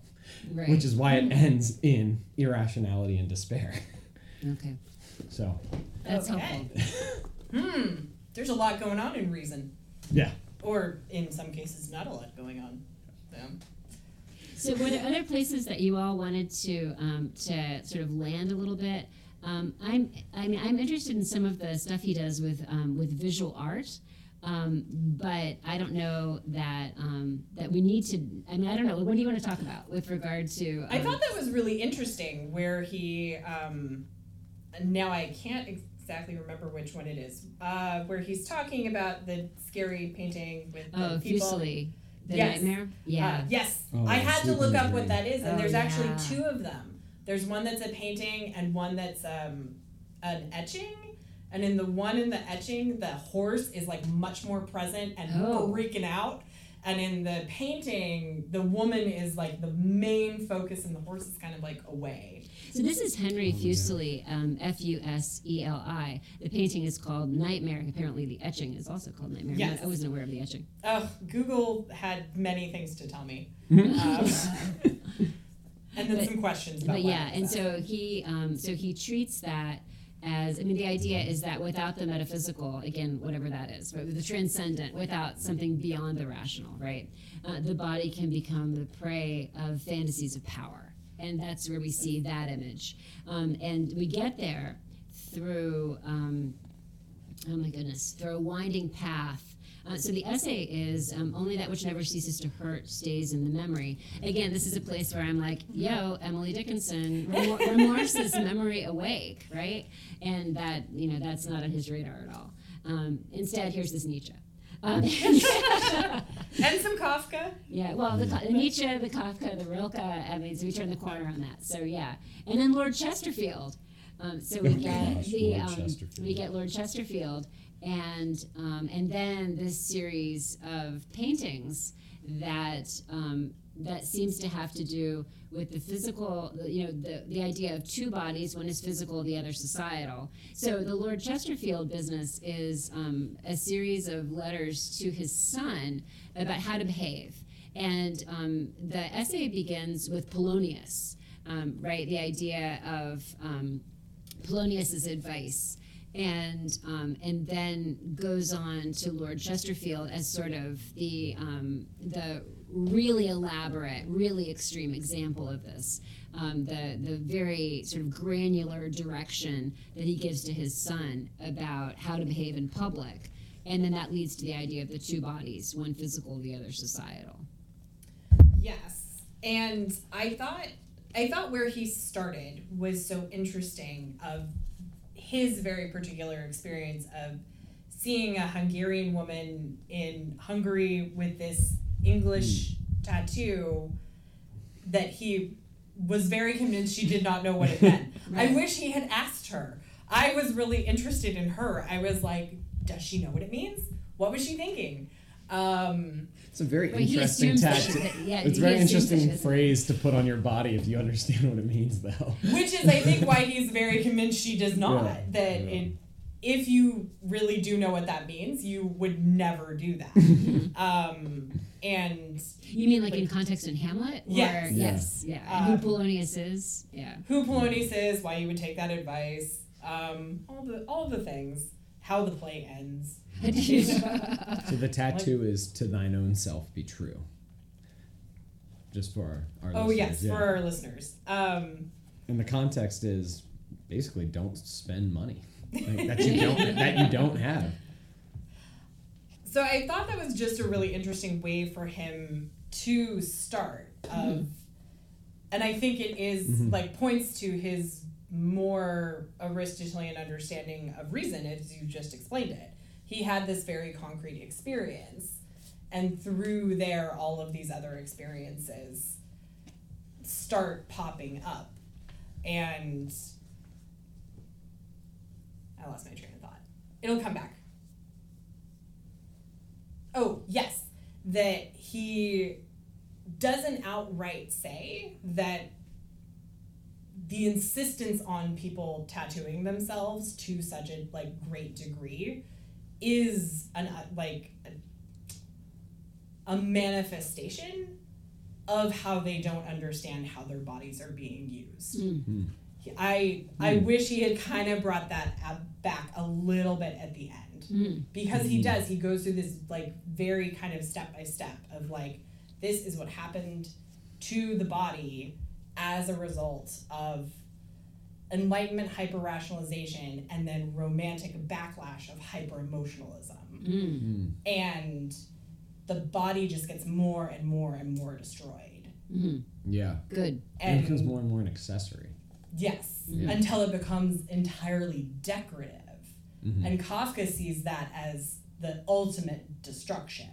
right which is why it ends in irrationality and despair. okay So that's Okay. helpful Hmm. There's a lot going on in reason. Yeah. or in some cases, not a lot going on. Yeah. So, were there other places that you all wanted to um, to sort of land a little bit? Um, I'm I mean I'm interested in some of the stuff he does with um, with visual art, um, but I don't know that um, that we need to. I mean I don't know. What do you want to talk about with regard to? I um, thought that was really interesting where he um now I can't exactly remember which one it is. Uh where he's talking about the scary painting with the Oh, people. Fuseli, the Yes. nightmare. Yeah. Uh, yes. Oh, I had to look up what that is and Oh, there's actually yeah. two of them. There's one that's a painting and one that's um an etching. And in the one in the etching, the horse is like much more present and Oh. freaking out. And in the painting, the woman is like the main focus, and the horse is kind of like away. So this is Henry. Fuseli, um, F U S E L I. The painting is called Nightmare. Apparently, the etching is also called Nightmare. Yes. I wasn't aware of the etching. Oh, Google had many things to tell me, um, and then But- some questions. About but yeah, and so he um, so he treats that as I mean the idea is that without the metaphysical, again whatever that is, but the transcendent, without something beyond the rational, right? Uh, the body can become the prey of fantasies of power, and that's where we see that image, um, and we get there through. Um, oh my goodness, through a winding path. Uh, so the essay is um, only that which never ceases to hurt stays in the memory. Again, this is a place where I'm like, yo, Emily Dickinson, remor- remorse is memory awake, right? And that you know that's not on his radar at all. Um, instead, here's this Nietzsche. Um, and some Kafka. yeah, well, the, the Nietzsche, the Kafka, the Rilke. I mean, so we turn the corner on that. So yeah, and then Lord Chesterfield. Um, so we get gosh, the Lord um, Chesterfield. we get Lord Chesterfield, and um, and then this series of paintings that um, that seems to have to do with the physical, you know, the, the idea of two bodies, one is physical, the other societal. So the Lord Chesterfield business is um, a series of letters to his son about how to behave. And um, the essay begins with Polonius, um, right? The idea of um, Polonius's advice. And um, and then goes on to Lord Chesterfield as sort of the um, the really elaborate, really extreme example of this. Um, the the very sort of granular direction that he gives to his son about how to behave in public, and then that leads to the idea of the two bodies, one physical, the other societal. Yes, and I thought I thought where he started was so interesting of his very particular experience of seeing a Hungarian woman in Hungary with this English tattoo that he was very convinced she did not know what it meant. I wish he had asked her. I was really interested in her. I was like, does she know what it means? What was she thinking? Um, It's a very But interesting assumes that- tattoo. yeah, it's a very assumes that she interesting phrase to put on your body if you understand what it means, though. which is i think why he's very convinced she does not Yeah, that yeah. it if you really do know what that means you would never do that um and You mean like in context in Hamlet? Or, Yes. Yes. Yeah. Um, who Polonius is? Yeah. who polonius is why you would take that advice um all the all the things how the play ends So the tattoo is to thine own self be true. Just for our, our oh listeners, yes yeah. for our listeners um And the context is basically don't spend money like, that you don't that you don't have. So I thought that was just a really interesting way for him to start of and I think it is, Mhm. like points to his more Aristotelian understanding of reason as you just explained it. He had this very concrete experience and through there all of these other experiences start popping up and I lost my train of thought. It'll come back. Oh, yes. That he doesn't outright say that the insistence on people tattooing themselves to such a like great degree is an uh, like a, a manifestation of how they don't understand how their bodies are being used. I I Hmm. wish he had kind of brought that back a little bit at the end Mm. because he does he goes through this like very kind of step by step of like this is what happened to the body as a result of enlightenment hyper rationalization and then romantic backlash of hyper emotionalism Mm. Mm. and the body just gets more and more and more destroyed Mm. Yeah. Good. And it becomes more and more an accessory. yes Yeah. until it becomes entirely decorative Mhm. And Kafka sees that as the ultimate destruction.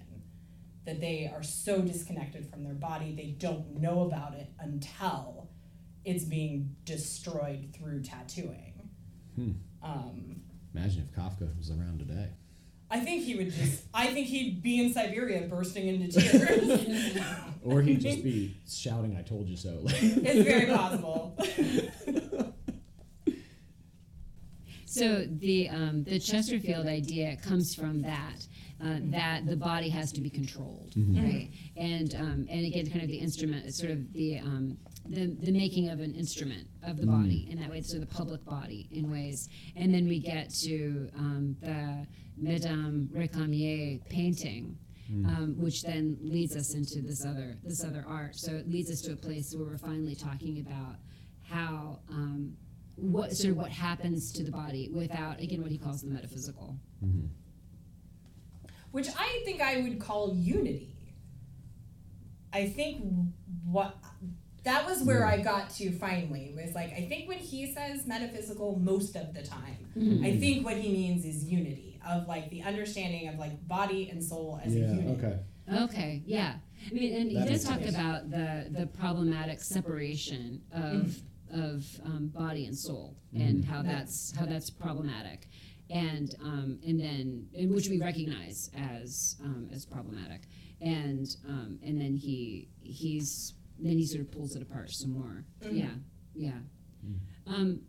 That they are so disconnected from their body, they don't know about it until it's being destroyed through tattooing. Hmm. Um, Imagine if Kafka was around today. I think he would just, I think he'd be in Siberia bursting into tears. Or he'd just be shouting, I told you so. it's very possible. So the um, the Chesterfield idea comes from that. Uh, that the body has to be controlled, right? And um, and again, kind of the instrument, sort of the um, the the making of an instrument of the body in that way, so the public body in ways. And then we get to um, the Madame Recamier painting, um, which then leads us into this other this other art. So it leads us to a place where we're finally talking about how um, what sort of what happens to the body without again what he calls the metaphysical. Which I think I would call unity. I think what that was where hmm. I got to finally was like I think when he says metaphysical most of the time, hmm. I think what he means is unity of like the understanding of like body and soul as a yeah, unit. okay. Okay, yeah. I mean, and That he does talk sense. about the the problematic separation of mm. of um, body and soul, mm. and how that's how that's problematic, and um, and then and which we recognize as um, as problematic, and um, and then he he's then he sort of pulls it apart some more. Yeah, yeah. Um,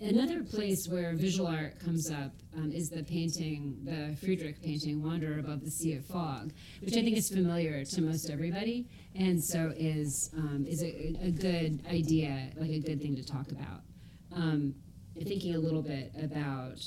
Another place where visual art comes up um, is the painting, the Friedrich painting, Wanderer Above the Sea of Fog, which I think is familiar to most everybody, and so is um, is a, a good idea, like a good thing to talk about. Thinking a little bit about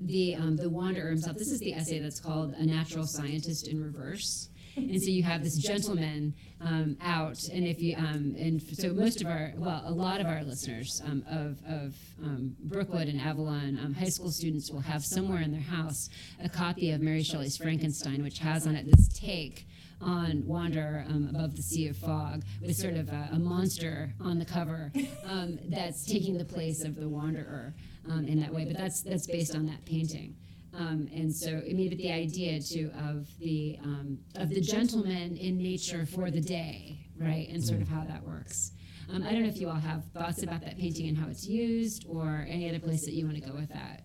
the um, the wanderer himself. This is the essay that's called "A Natural Scientist in Reverse." And so you have this gentleman um, out, and if you um, and so most of our well, a lot of our listeners um, of of um, Brookewood and Avalon um, high school students will have somewhere in their house a copy of Mary Shelley's Frankenstein, which has on it this take on Wander um, above the sea of fog with sort of a, a monster on the cover um, that's taking the place of the wanderer um, in that way. But that's that's based on that painting. Um, and so, I mean, but the idea too of the um, of the gentleman in nature for the day, right, and sort of how that works. Um, I don't know if you all have thoughts about that painting and how it's used, or any other place that you want to go with that.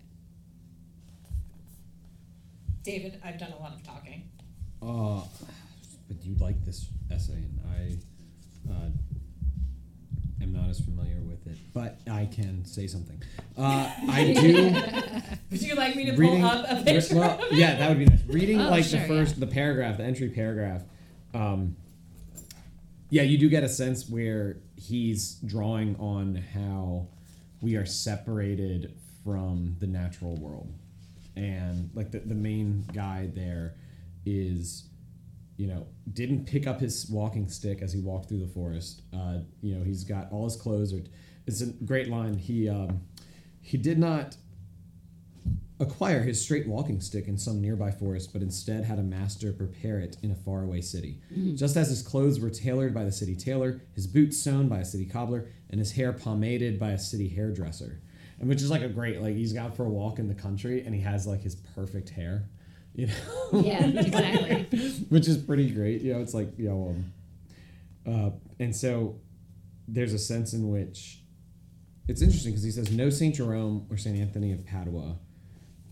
David, I've done a lot of talking. Uh, but you like this essay, and I uh, am not as familiar with it, but I can say something. Uh, I do. Would you like me to pull reading, up a picture? well, yeah, that would be nice. Reading Oh, like sure, the first, the paragraph, the entry paragraph. Um, yeah, you do get a sense where he's drawing on how we are separated from the natural world, and like the the main guy there is you know, didn't pick up his walking stick as he walked through the forest. Uh, you know, he's got all his clothes. Are, it's a great line. He um, he did not acquire his straight walking stick in some nearby forest, but instead had a master prepare it in a faraway city. Just as his clothes were tailored by the city tailor, his boots sewn by a city cobbler, and his hair pomaded by a city hairdresser. And which is like a great like he's out for a walk in the country and he has like his perfect hair. You know? Yeah, exactly. which is pretty great. You know, it's like you know, um, uh, and so there's a sense in which it's interesting because he says no Saint Jerome or Saint Anthony of Padua.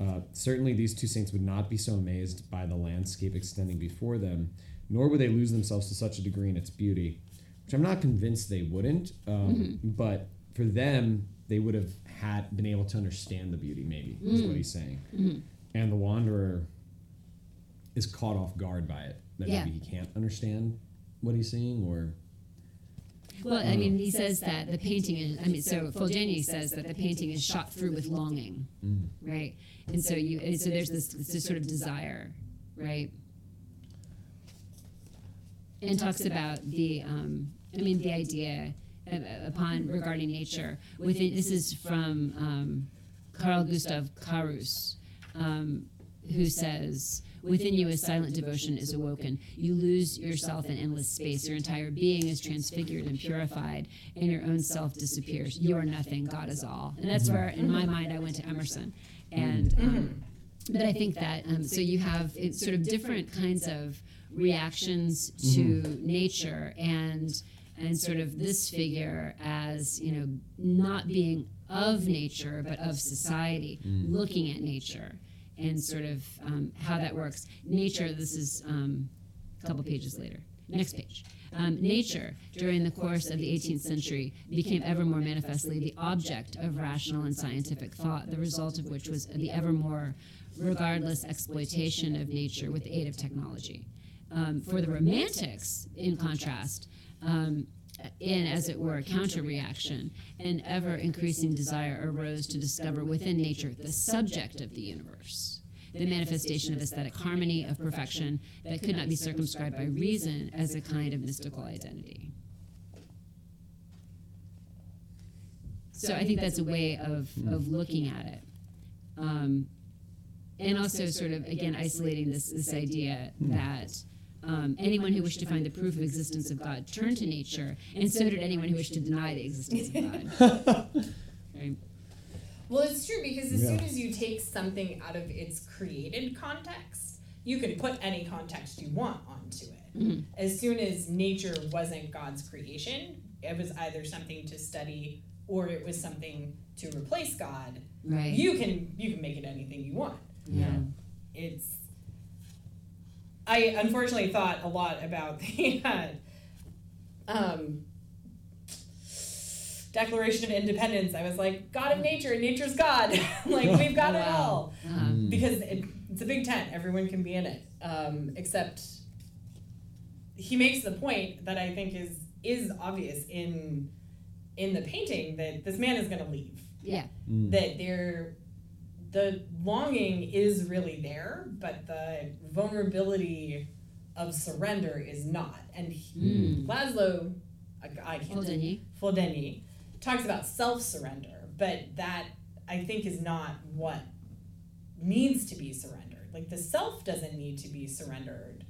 Uh, certainly, these two saints would not be so amazed by the landscape extending before them, nor would they lose themselves to such a degree in its beauty, which I'm not convinced they wouldn't. Um, But for them, they would have had been able to understand the beauty. Maybe is what he's saying. And the wanderer is caught off guard by it. That Yeah. maybe he can't understand what he's seeing, or Well, I mean, he says that the painting is. I mean, so Foldenyi says that the painting is shot through with longing, Mm. right? And so you, and so there's this, this sort of desire, right? And talks about the, um, I mean, the idea of, upon regarding nature. Within this is from um, Carl Gustav Carus, um, who says. Within you, a silent devotion is awoken. You lose yourself in endless space. Your entire being is transfigured and purified, and your own self disappears. You are nothing. God is all. And that's mm-hmm. where, in my mm-hmm. mind, I went to mm-hmm. Emerson. And um, but I think that um, so you have sort of different kinds of reactions to nature and and sort of this figure as you know not being of nature but of society, looking at nature and sort of um, how that works. Nature. This is um, a couple pages later. Next page. Um, nature, during the course of the 18th century, became ever more manifestly the object of rational and scientific thought, the result of which was the ever more regardless exploitation of nature with the aid of technology. Um, for the Romantics, in contrast, um, in, as it were, a counter reaction, an ever increasing desire arose to discover within nature the subject of the universe, the manifestation of aesthetic harmony, of perfection that could not be circumscribed by reason as a kind of mystical identity. So I think that's a way of, of looking at it. Um, and also, sort of, again, isolating this, this idea that um, anyone who wished to find the proof of existence of God turned to nature, and so did anyone who wished to deny the existence of God. Right? Well, it's true because as Yeah. soon as you take something out of its created context, you can put any context you want onto it. Mhm. As soon as nature wasn't God's creation, it was either something to study or it was something to replace God. Right. You can you can make it anything you want. yeah. It's I unfortunately thought a lot about the uh, um, Declaration of Independence. I was like, God of nature, and nature's God. like we've got Oh, it wow. all Um, because it, it's a big tent. Everyone can be in it. Um, except he makes the point that I think is is obvious in in the painting that this man is going to leave. yeah. Mm. That there, the longing is really there, but the vulnerability of surrender is not. And he, Mm. Laszlo, I, I can't Foldenyi. Foldenyi talks about self surrender, but that I think is not what needs to be surrendered. Like the self doesn't need to be surrendered.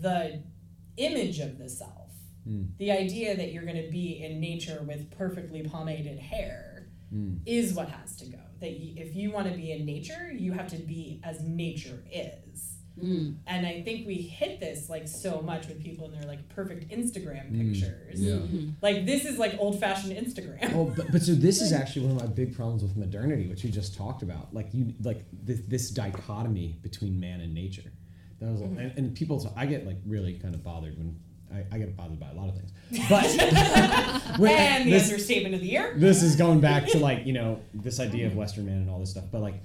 The image of the self, Mm. the idea that you're going to be in nature with perfectly pomaded hair, Mm. is what has to go. That y- if you want to be in nature, you have to be as nature is. Mm. And I think we hit this like so much with people in their like perfect Instagram Mm. pictures. Yeah. Mhm. Like this is like old fashioned Instagram. Oh, but, but so this is actually one of my big problems with modernity, which you just talked about. Like you, like this, this dichotomy between man and nature. That was, and, and people, I get like really kind of bothered when I, I get bothered by a lot of things. But when- and the this, understatement of the year. this is going back to like you know this idea of Western man and all this stuff. But like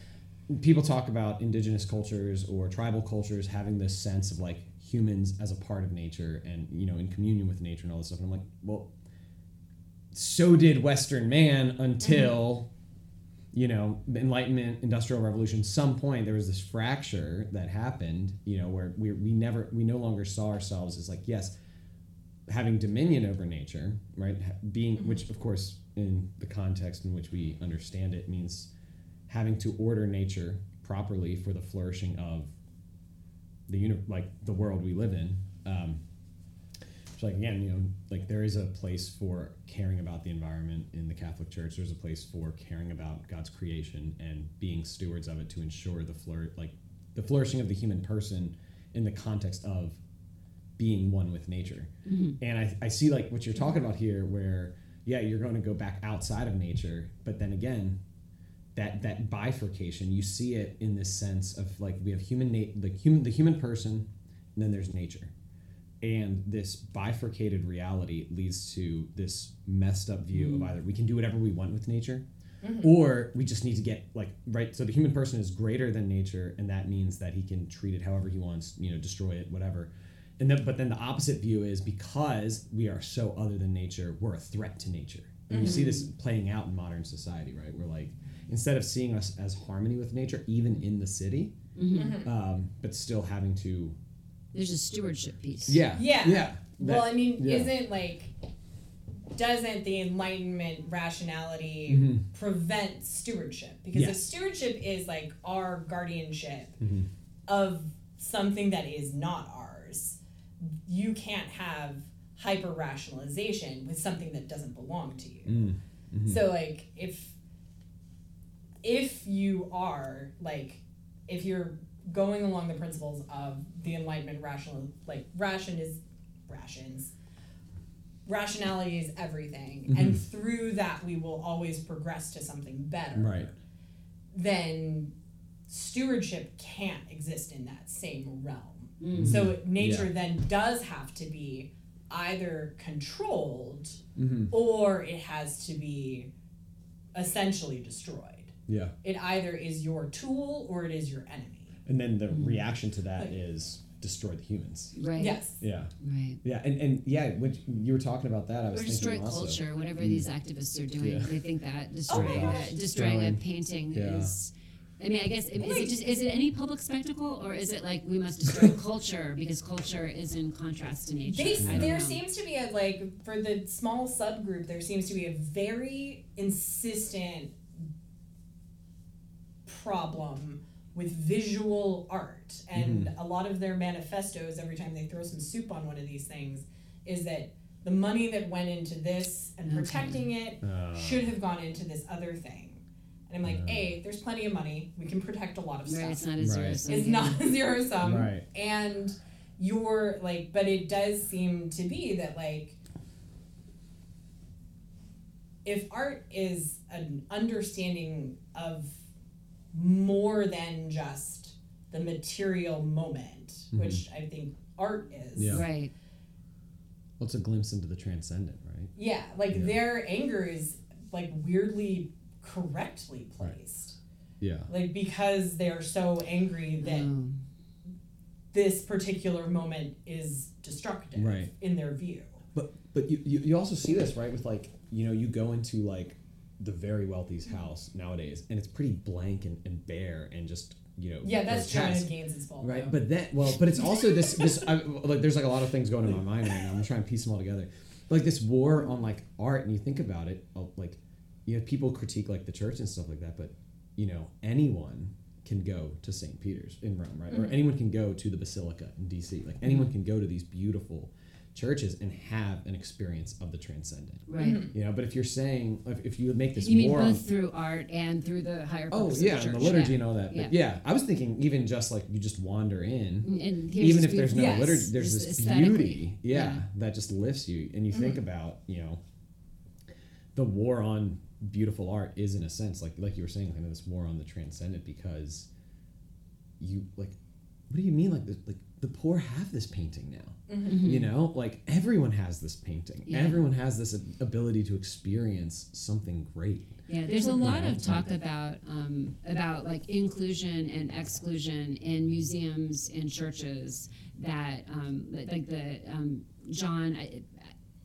people talk about indigenous cultures or tribal cultures having this sense of like humans as a part of nature and you know in communion with nature and all this stuff. And I'm like, well, so did Western man until you know the Enlightenment, Industrial Revolution. Some point there was this fracture that happened. You know where we we never we no longer saw ourselves as like yes having dominion over nature, right? Being, which of course, in the context in which we understand it, means having to order nature properly for the flourishing of the uni- like the world we live in. Um, so like again, you know, like there is a place for caring about the environment in the Catholic Church. There's a place for caring about God's creation and being stewards of it to ensure the flour- like the flourishing of the human person in the context of being one with nature. Mm-hmm. And I, I see like what you're talking about here, where yeah, you're going to go back outside of nature, but then again, that that bifurcation, you see it in this sense of like we have human na- the human the human person, and then there's nature, and this bifurcated reality leads to this messed up view of mm-hmm. either we can do whatever we want with nature, mm-hmm. or we just need to get like right. So the human person is greater than nature, and that means that he can treat it however he wants, you know, destroy it, whatever and then but then the opposite view is because we are so other than nature, we're a threat to nature. And you see this playing out in modern society, right? We're like instead of seeing us as harmony with nature, even in the city, Mm-hmm. um, but still having to There's a stewardship piece. yeah Yeah. yeah well, I mean, yeah. isn't like doesn't the enlightenment rationality Mhm. prevent stewardship? Because Yes. if stewardship is like our guardianship Mhm. of something that is not ours, you can't have hyper rationalization with something that doesn't belong to you. Mm. Mhm. So like if if you are like if you're going along the principles of the enlightenment rational like ration is rations rationality is everything and through that we will always progress to something better Right. then stewardship can't exist in that same realm Mm. so nature then does have to be either controlled Mhm. or it has to be essentially destroyed. yeah It either is your tool or it is your enemy. and then the reaction to that is destroy the humans Right. Yes. yeah Right. yeah and, and yeah when you were talking about that i was Or thinking destroy also culture, whatever these activists are doing. Yeah. They think that Oh destroying, my that, destroying a painting Yeah. is. I mean, I guess is it just is it any public spectacle or is it like we must destroy culture because culture is in contrast to nature? They, there know. seems to be a like for the small subgroup there seems to be a very insistent problem with visual art and a lot of their manifestos every time they throw some soup on one of these things is that the money that went into this and Okay. protecting it Uh, should have gone into this other thing. And I'm like, Yeah. A, there's plenty of money. We can protect a lot of Right, stuff. it's not a zero Right. sum It's not a zero sum. Right. And you're like, but it does seem to be that like if art is an understanding of more than just the material moment, mm-hmm. which I think art is. Yeah. Right. well, it's a glimpse into the transcendent right Yeah, like Yeah. their anger is like weirdly correctly placed. yeah Like because they're so angry that Um, this particular moment is destructive Right. in their view. But but you, you, you also see this right with like you know you go into like the very wealthy's house nowadays and it's pretty blank and, and bare and just you know Yeah, that's grotesque, Joanna Gaines' fault. right though. but then well but it's also this this I, like there's like a lot of things going in my mind right now I'm trying to piece them all together like this war on like art and you think about it uh, like you know people critique like the church and stuff like that but you know anyone can go to St. Peter's in Rome right or mm-hmm. anyone can go to the Basilica in DC like anyone mm-hmm. can go to these beautiful churches and have an experience of the transcendent right. Mm-hmm. you know but if you're saying if, if you make this You mean war both on, through art and through the higher oh yeah of the and the liturgy yeah. and all that but yeah. i was thinking even just like you just wander in And even if there's no Yes. liturgy there's this beauty yeah, Yeah. Mm-hmm. that just lifts you and you think about you know the war on beautiful art is in a sense like like you were saying kind of this war on the transcendent because you like what do you mean like the, like the poor have this painting now you know like everyone has this painting Mm-hmm. Yeah. everyone has this ability to experience something great Yeah, there's a lot of talk about um, about like inclusion and exclusion in museums and churches that um, like the um, John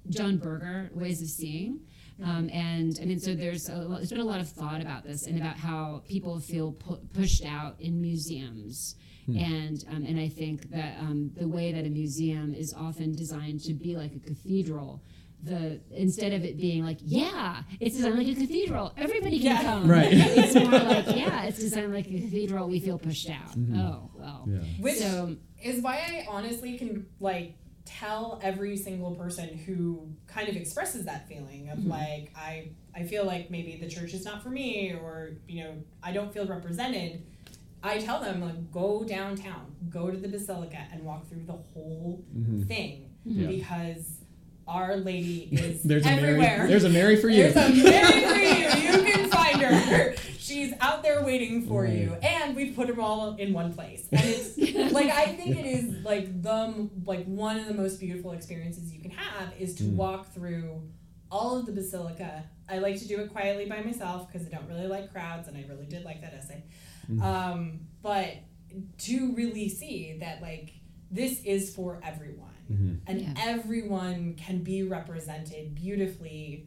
John Berger ways of seeing. Um, and I mean, so there's a, there's been a lot of thought about this and about how people feel pu- pushed out in museums, and um, and I think that um, the way that a museum is often designed to be like a cathedral, the instead of it being like yeah, it's designed like a cathedral, everybody can Yeah. come. Right. it's more like yeah, it's designed like a cathedral. We feel pushed out. Oh well. yeah Which So is why I honestly can like tell every single person who kind of expresses that feeling of mm-hmm. like I I feel like maybe the church is not for me or you know I don't feel represented. I tell them like go downtown, go to the basilica and walk through the whole mm-hmm. thing mm-hmm. Yeah. because Our Lady is there's a everywhere. mary there's a mary for you There's a Mary for you. You can find her. She's out there waiting for Right. you, and we put them all in one place. And it's like I think it is like the like one of the most beautiful experiences you can have is to Mm. walk through all of the basilica. I like to do it quietly by myself because I don't really like crowds, and I really did like that essay. Mm. Um, but to really see that like this is for everyone. Mhm. And Yeah. everyone can be represented beautifully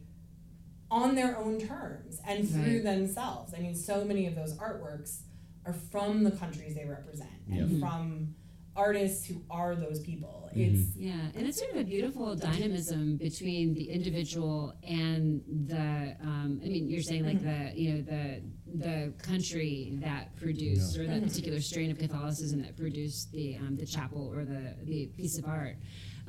on their own terms and through Right. themselves. I mean, so many of those artworks are from the countries they represent and Yeah. from artists who are those people. Mhm. It's Yeah, and it's sort of a beautiful dynamism between the individual and the. Um, I mean, you're saying like the you know the the country that produced or that particular strain of Catholicism that produced the um, the chapel or the the piece of art.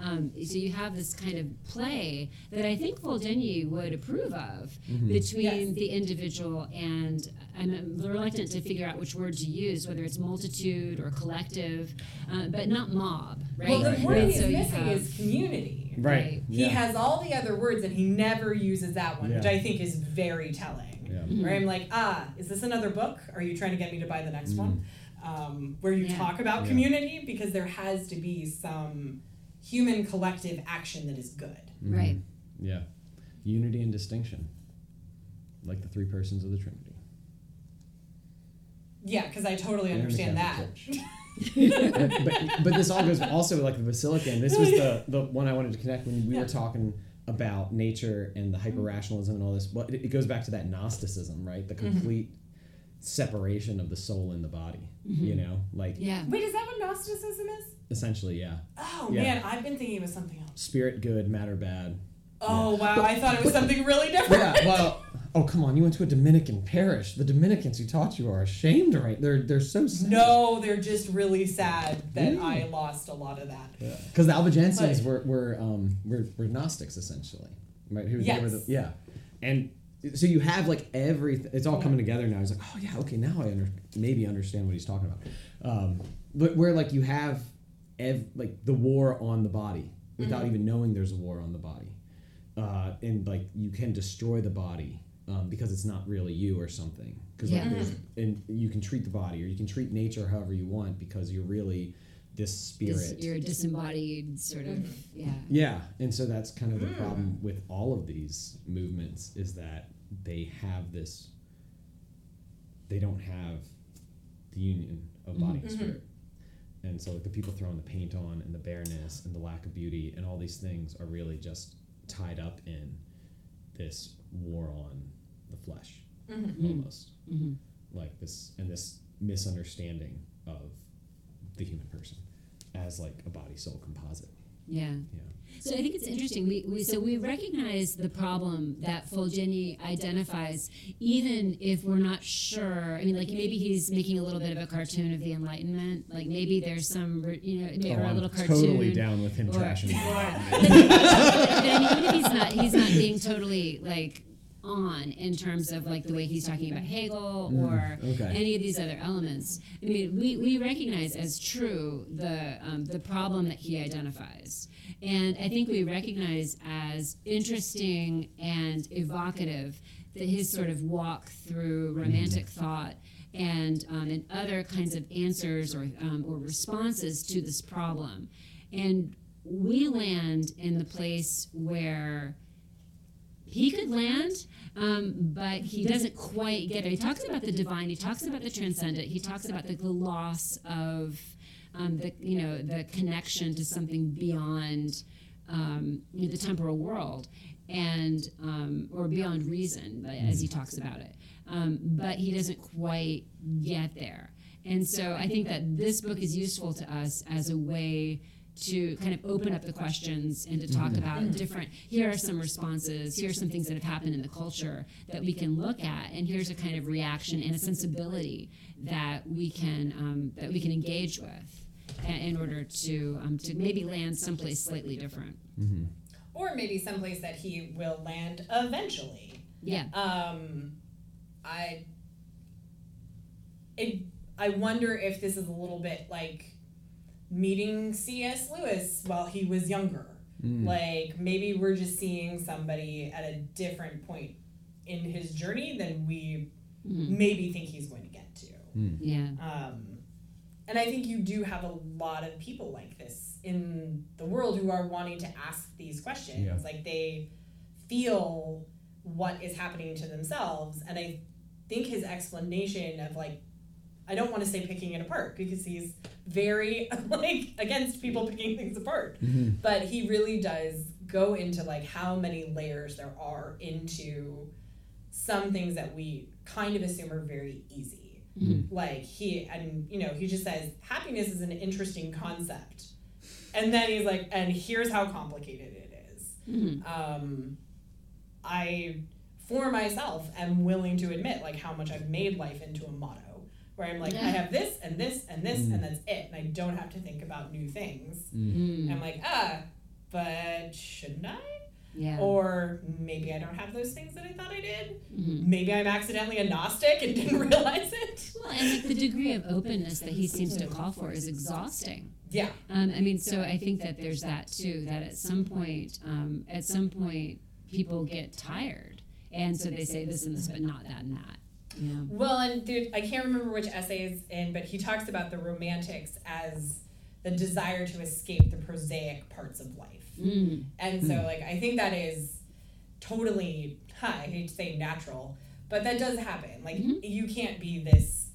Um, so you have this kind of play that I think Foldenyi would approve of Mhm. between Yes. the individual and I'm reluctant to figure out which word to use, whether it's multitude or collective, uh, but not mob, right? well, the word And he's so you missing have- is community. Right. He Yeah. has all the other words and he never uses that one, which I think is very telling. Yeah. Mhm. Where I'm like, ah, is this another book? Are you trying to get me to buy the next Mm. one? Um, where you Yeah. talk about Yeah. community because there has to be some human collective action that is good. Mhm. Right. Yeah. Unity and distinction. Like the three persons of the Trinity. Yeah, because I totally And understand that. But, but this all goes also like the basilica, and this was the, the one I wanted to connect when we Yeah. were talking about nature and the mm-hmm. hyper rationalism and all this. But it, it goes back to that Gnosticism, right? The mm-hmm. complete separation of the soul and the body. You mm-hmm. know, like Yeah. Wait, is that what Gnosticism is? Essentially, yeah. Oh Yeah. man, I've been thinking it was something else. Spirit good, matter bad. Oh wow, I thought it was something really different. Yeah, well, oh come on, you went to a Dominican parish. The Dominicans who taught you are ashamed, right? They're they're so sad. No, they're just really sad that Yeah. I lost a lot of that. because the Albigensians Like- were were, um, were were Gnostics essentially, right? Who they were the, yeah, and so you have like everything. It's all coming together now. He's like, oh yeah, okay, now I under, maybe understand what he's talking about. Um, but where like you have ev- like the war on the body without even knowing there's a war on the body, uh, and like you can destroy the body. Um, because it's not really you or something. Because Yeah. like there's, and you can treat the body or you can treat nature however you want because you're really this spirit. Dis- you're a disembodied sort of yeah. Yeah, and so that's kind of the problem with all of these movements is that they have this. They don't have the union of body and Mhm. spirit, and so like the people throwing the paint on and the bareness and the lack of beauty and all these things are really just tied up in this war on the flesh, Mhm. almost hmm like this and this misunderstanding of the human person as like a body soul composite. Yeah. Yeah. So I think it's interesting. We, we so we recognize the problem that Foldenyi identifies, even if we're not sure. I mean, like maybe he's making a little bit of a cartoon of the Enlightenment. Like maybe there's some, you know, maybe Oh, or a I'm little cartoon. totally down with him or- trashing. or- but I mean, even if he's not, he's not being totally like on in terms of like the way he's talking about Hegel or Mm, okay. any of these other elements. I mean, we, we recognize as true the um, the problem that he identifies, and I think we recognize as interesting and evocative that his sort of walk through romantic thought and um, and other kinds of answers or um, or responses to this problem, and we land in the place where he could land, um, but he doesn't quite get there. He talks about the divine. He talks about the transcendent. He talks about the, the loss of um, the you know the connection to something beyond um, you know, the temporal world and um, or beyond reason, as he talks about it. Um, but he doesn't quite get there. And so I think that this book is useful to us as a way to kind of open up the questions and to talk about different here are some responses here are some things that have happened in the culture that we can look at and here's a kind of reaction and a sensibility that we can um, that we can engage with in order to um, to maybe land someplace slightly different Mm-hmm. Or maybe someplace that he will land eventually. yeah Um, I, it, I wonder if this is a little bit like meeting C.S. Lewis while he was younger. Mm. Like maybe we're just seeing somebody at a different point in his journey than we Mhm. maybe think he's going to get to. yeah Um, and I think you do have a lot of people like this in the world who are wanting to ask these questions. Yeah. Like they feel what is happening to themselves. And I think his explanation of like, I don't want to say picking it apart because he's very like against people picking things apart. But he really does go into like how many layers there are into some things that we kind of assume are very easy. Like he and you know, he just says happiness is an interesting concept. And then he's like, and here's how complicated it is. Mhm. Um, I, for myself, am willing to admit like how much I've made life into a motto. Where I'm like, Yeah. I have this and this and this Mm. and that's it, and I don't have to think about new things. Mm. I'm like, ah, but shouldn't I? Yeah. Or maybe I don't have those things that I thought I did. Mhm. Maybe I'm accidentally a Gnostic and didn't realize it. Well, and like the degree of openness that he seems to call for is exhausting. Yeah. Um, I mean, so I think that there's that too. That at some point, um, at some point, people get tired, and so they say this and this, but not that and that. Yeah. Well, and dude, I can't remember which essay is in, but he talks about the romantics as the desire to escape the prosaic parts of life. Mm. And so, like, I think that is totally, huh, I hate to say natural, but that does happen. Like, Mhm. you can't be this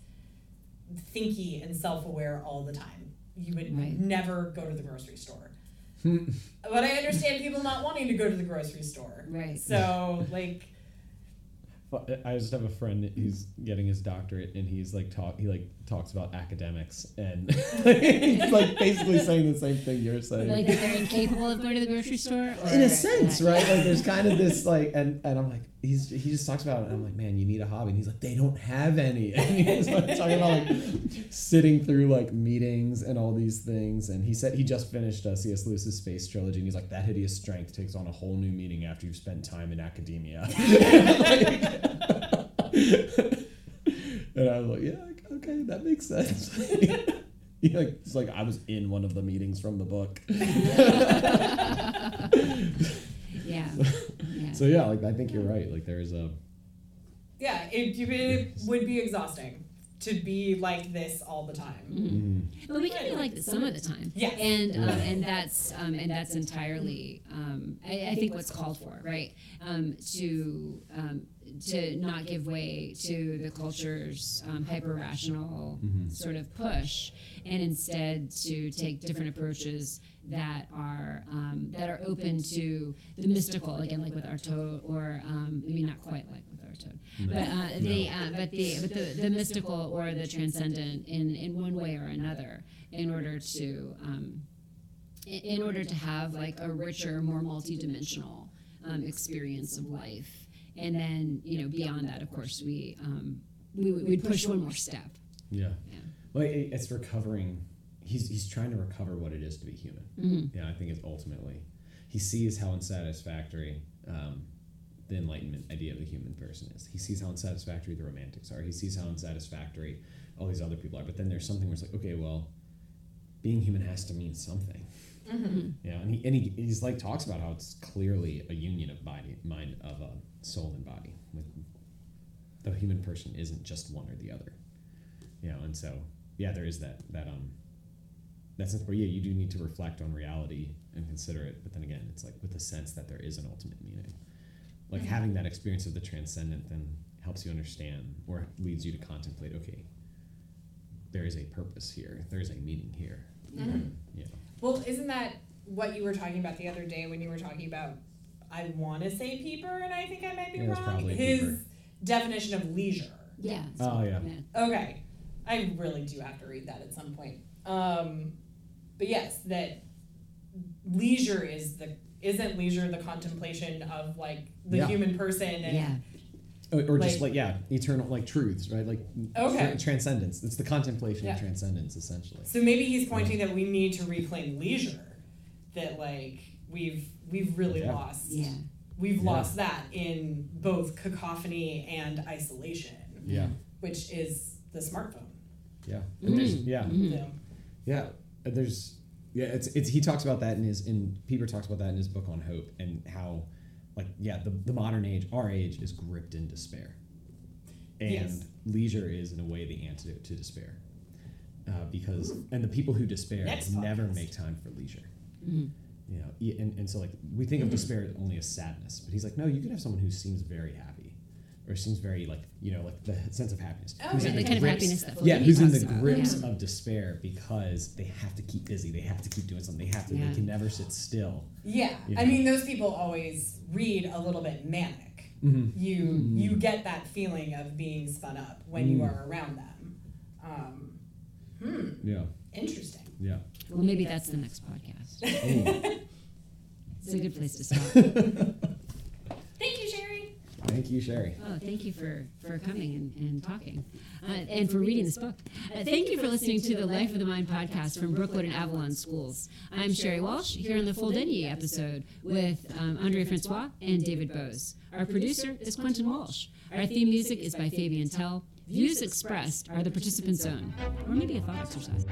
thinky and self aware all the time. You would Right. never go to the grocery store. but I understand people not wanting to go to the grocery store. Right. So, like, I just have a friend. He's getting his doctorate, and he's like talk. He like talks about academics, and he's like basically saying the same thing you're saying. Like they're incapable of going to the grocery store. Or, in a sense, right? Like there's kind of this like, and, and I'm like, he's he just talks about it. And I'm like, man, you need a hobby. And he's like, they don't have any. And he's like talking about like sitting through like meetings and all these things. And he said he just finished uh, C.S. Lewis's space trilogy, and he's like, that hideous strength takes on a whole new meaning after you've spent time in academia. and I was like, yeah, okay, that makes sense. He like, it's like I was in one of the meetings from the book. Yeah. Yeah. So yeah, like I think you're right. Like there is a yeah, it, it would be exhausting to be like this all the time. mm, But we can be like this some of the time. Yeah. And um, and that's um, and that's entirely um, I, I think what's called for, right? Um, to um, to not give way to the culture's um, hyper rational sort of push, and instead to take different approaches that are um, that are open to the mystical again, like with Artaud, or um, maybe not quite like with Artaud, but uh, the uh, but the but the, the mystical or the transcendent in in one way or another, in order to um, in order to have like a richer, more multidimensional um, experience of life, and then you know beyond that, of course, we um, we we'd push one more step. yeah. Yeah. Well, it, it's recovering. He's he's trying to recover what it is to be human. Mhm. Yeah, I think it's ultimately he sees how unsatisfactory um, the enlightenment idea of the human person is. He sees how unsatisfactory the romantics are. He sees how unsatisfactory all these other people are. But then there's something where it's like, okay, well, being human has to mean something. Mm-hmm. Yeah, and he and he, he's like talks about how it's clearly a union of body, mind, of a soul and body. With the human person isn't just one or the other. You know, and so yeah, there is that that um that sense where yeah, you do need to reflect on reality and consider it, but then again, it's like with the sense that there is an ultimate meaning. Like having that experience of the transcendent then helps you understand or leads you to contemplate, okay, there is a purpose here, there is a meaning here. Mhm. Yeah. Well, isn't that what you were talking about the other day when you were talking about? I want to say Pieper, and I think I might be Yeah, wrong. His Pieper. definition of leisure. Yeah. Oh, yeah. Okay, I really do have to read that at some point. Um, but yes, that leisure is the isn't leisure the contemplation of like the Yeah. human person and Yeah. Or, or just Like- like yeah, eternal like truths, right? Like Okay. tra- transcendence. It's the contemplation Yeah. of transcendence, essentially. So maybe he's pointing that we need to reclaim leisure. That like we've we've really Yeah. lost. Yeah. We've Yeah. lost that in both cacophony and isolation, Yeah, which is the smartphone. yeah, and there's, Mm. yeah, Mhm. Yeah. There's yeah. It's it's he talks about that in his in Pieper talks about that in his book on hope and how like yeah the the modern age our age is gripped in despair, and Yes. leisure is in a way the antidote to despair. Uh, because and the people who despair Next never podcast. make time for leisure. Mhm. You know, and, and so like we think of despair only as sadness, but he's like, no, you can have someone who seems very happy, or seems very like you know like the sense of happiness. Oh, Who's yeah, in the kind of grips- happiness that Yeah, Fellini who's in the about. grips Yeah. of despair because they have to keep busy, they have to keep doing something, they have to, Yeah. they can never sit still. Yeah, You I mean, those people always read a little bit manic. Mm-hmm. You Mm. you get that feeling of being spun up when you Mm. are around them. Um, hmm, Yeah, interesting. yeah. Well, maybe that's the next podcast. It's a good place to stop. Thank you, Sherry. Thank you, Sherry. Oh, thank you for, for coming and, and talking uh, and for reading this book. Uh, thank you for listening to the Life of the Mind podcast from Brookewood and Avalon Schools. I'm Sherry Walsh here on the Foldenyi episode with um, Andrea Francois and David Booz. Our producer is Quentin Walsh. Our theme music is by Fabian Tell. Views expressed are the participant's own, or maybe a thought exercise.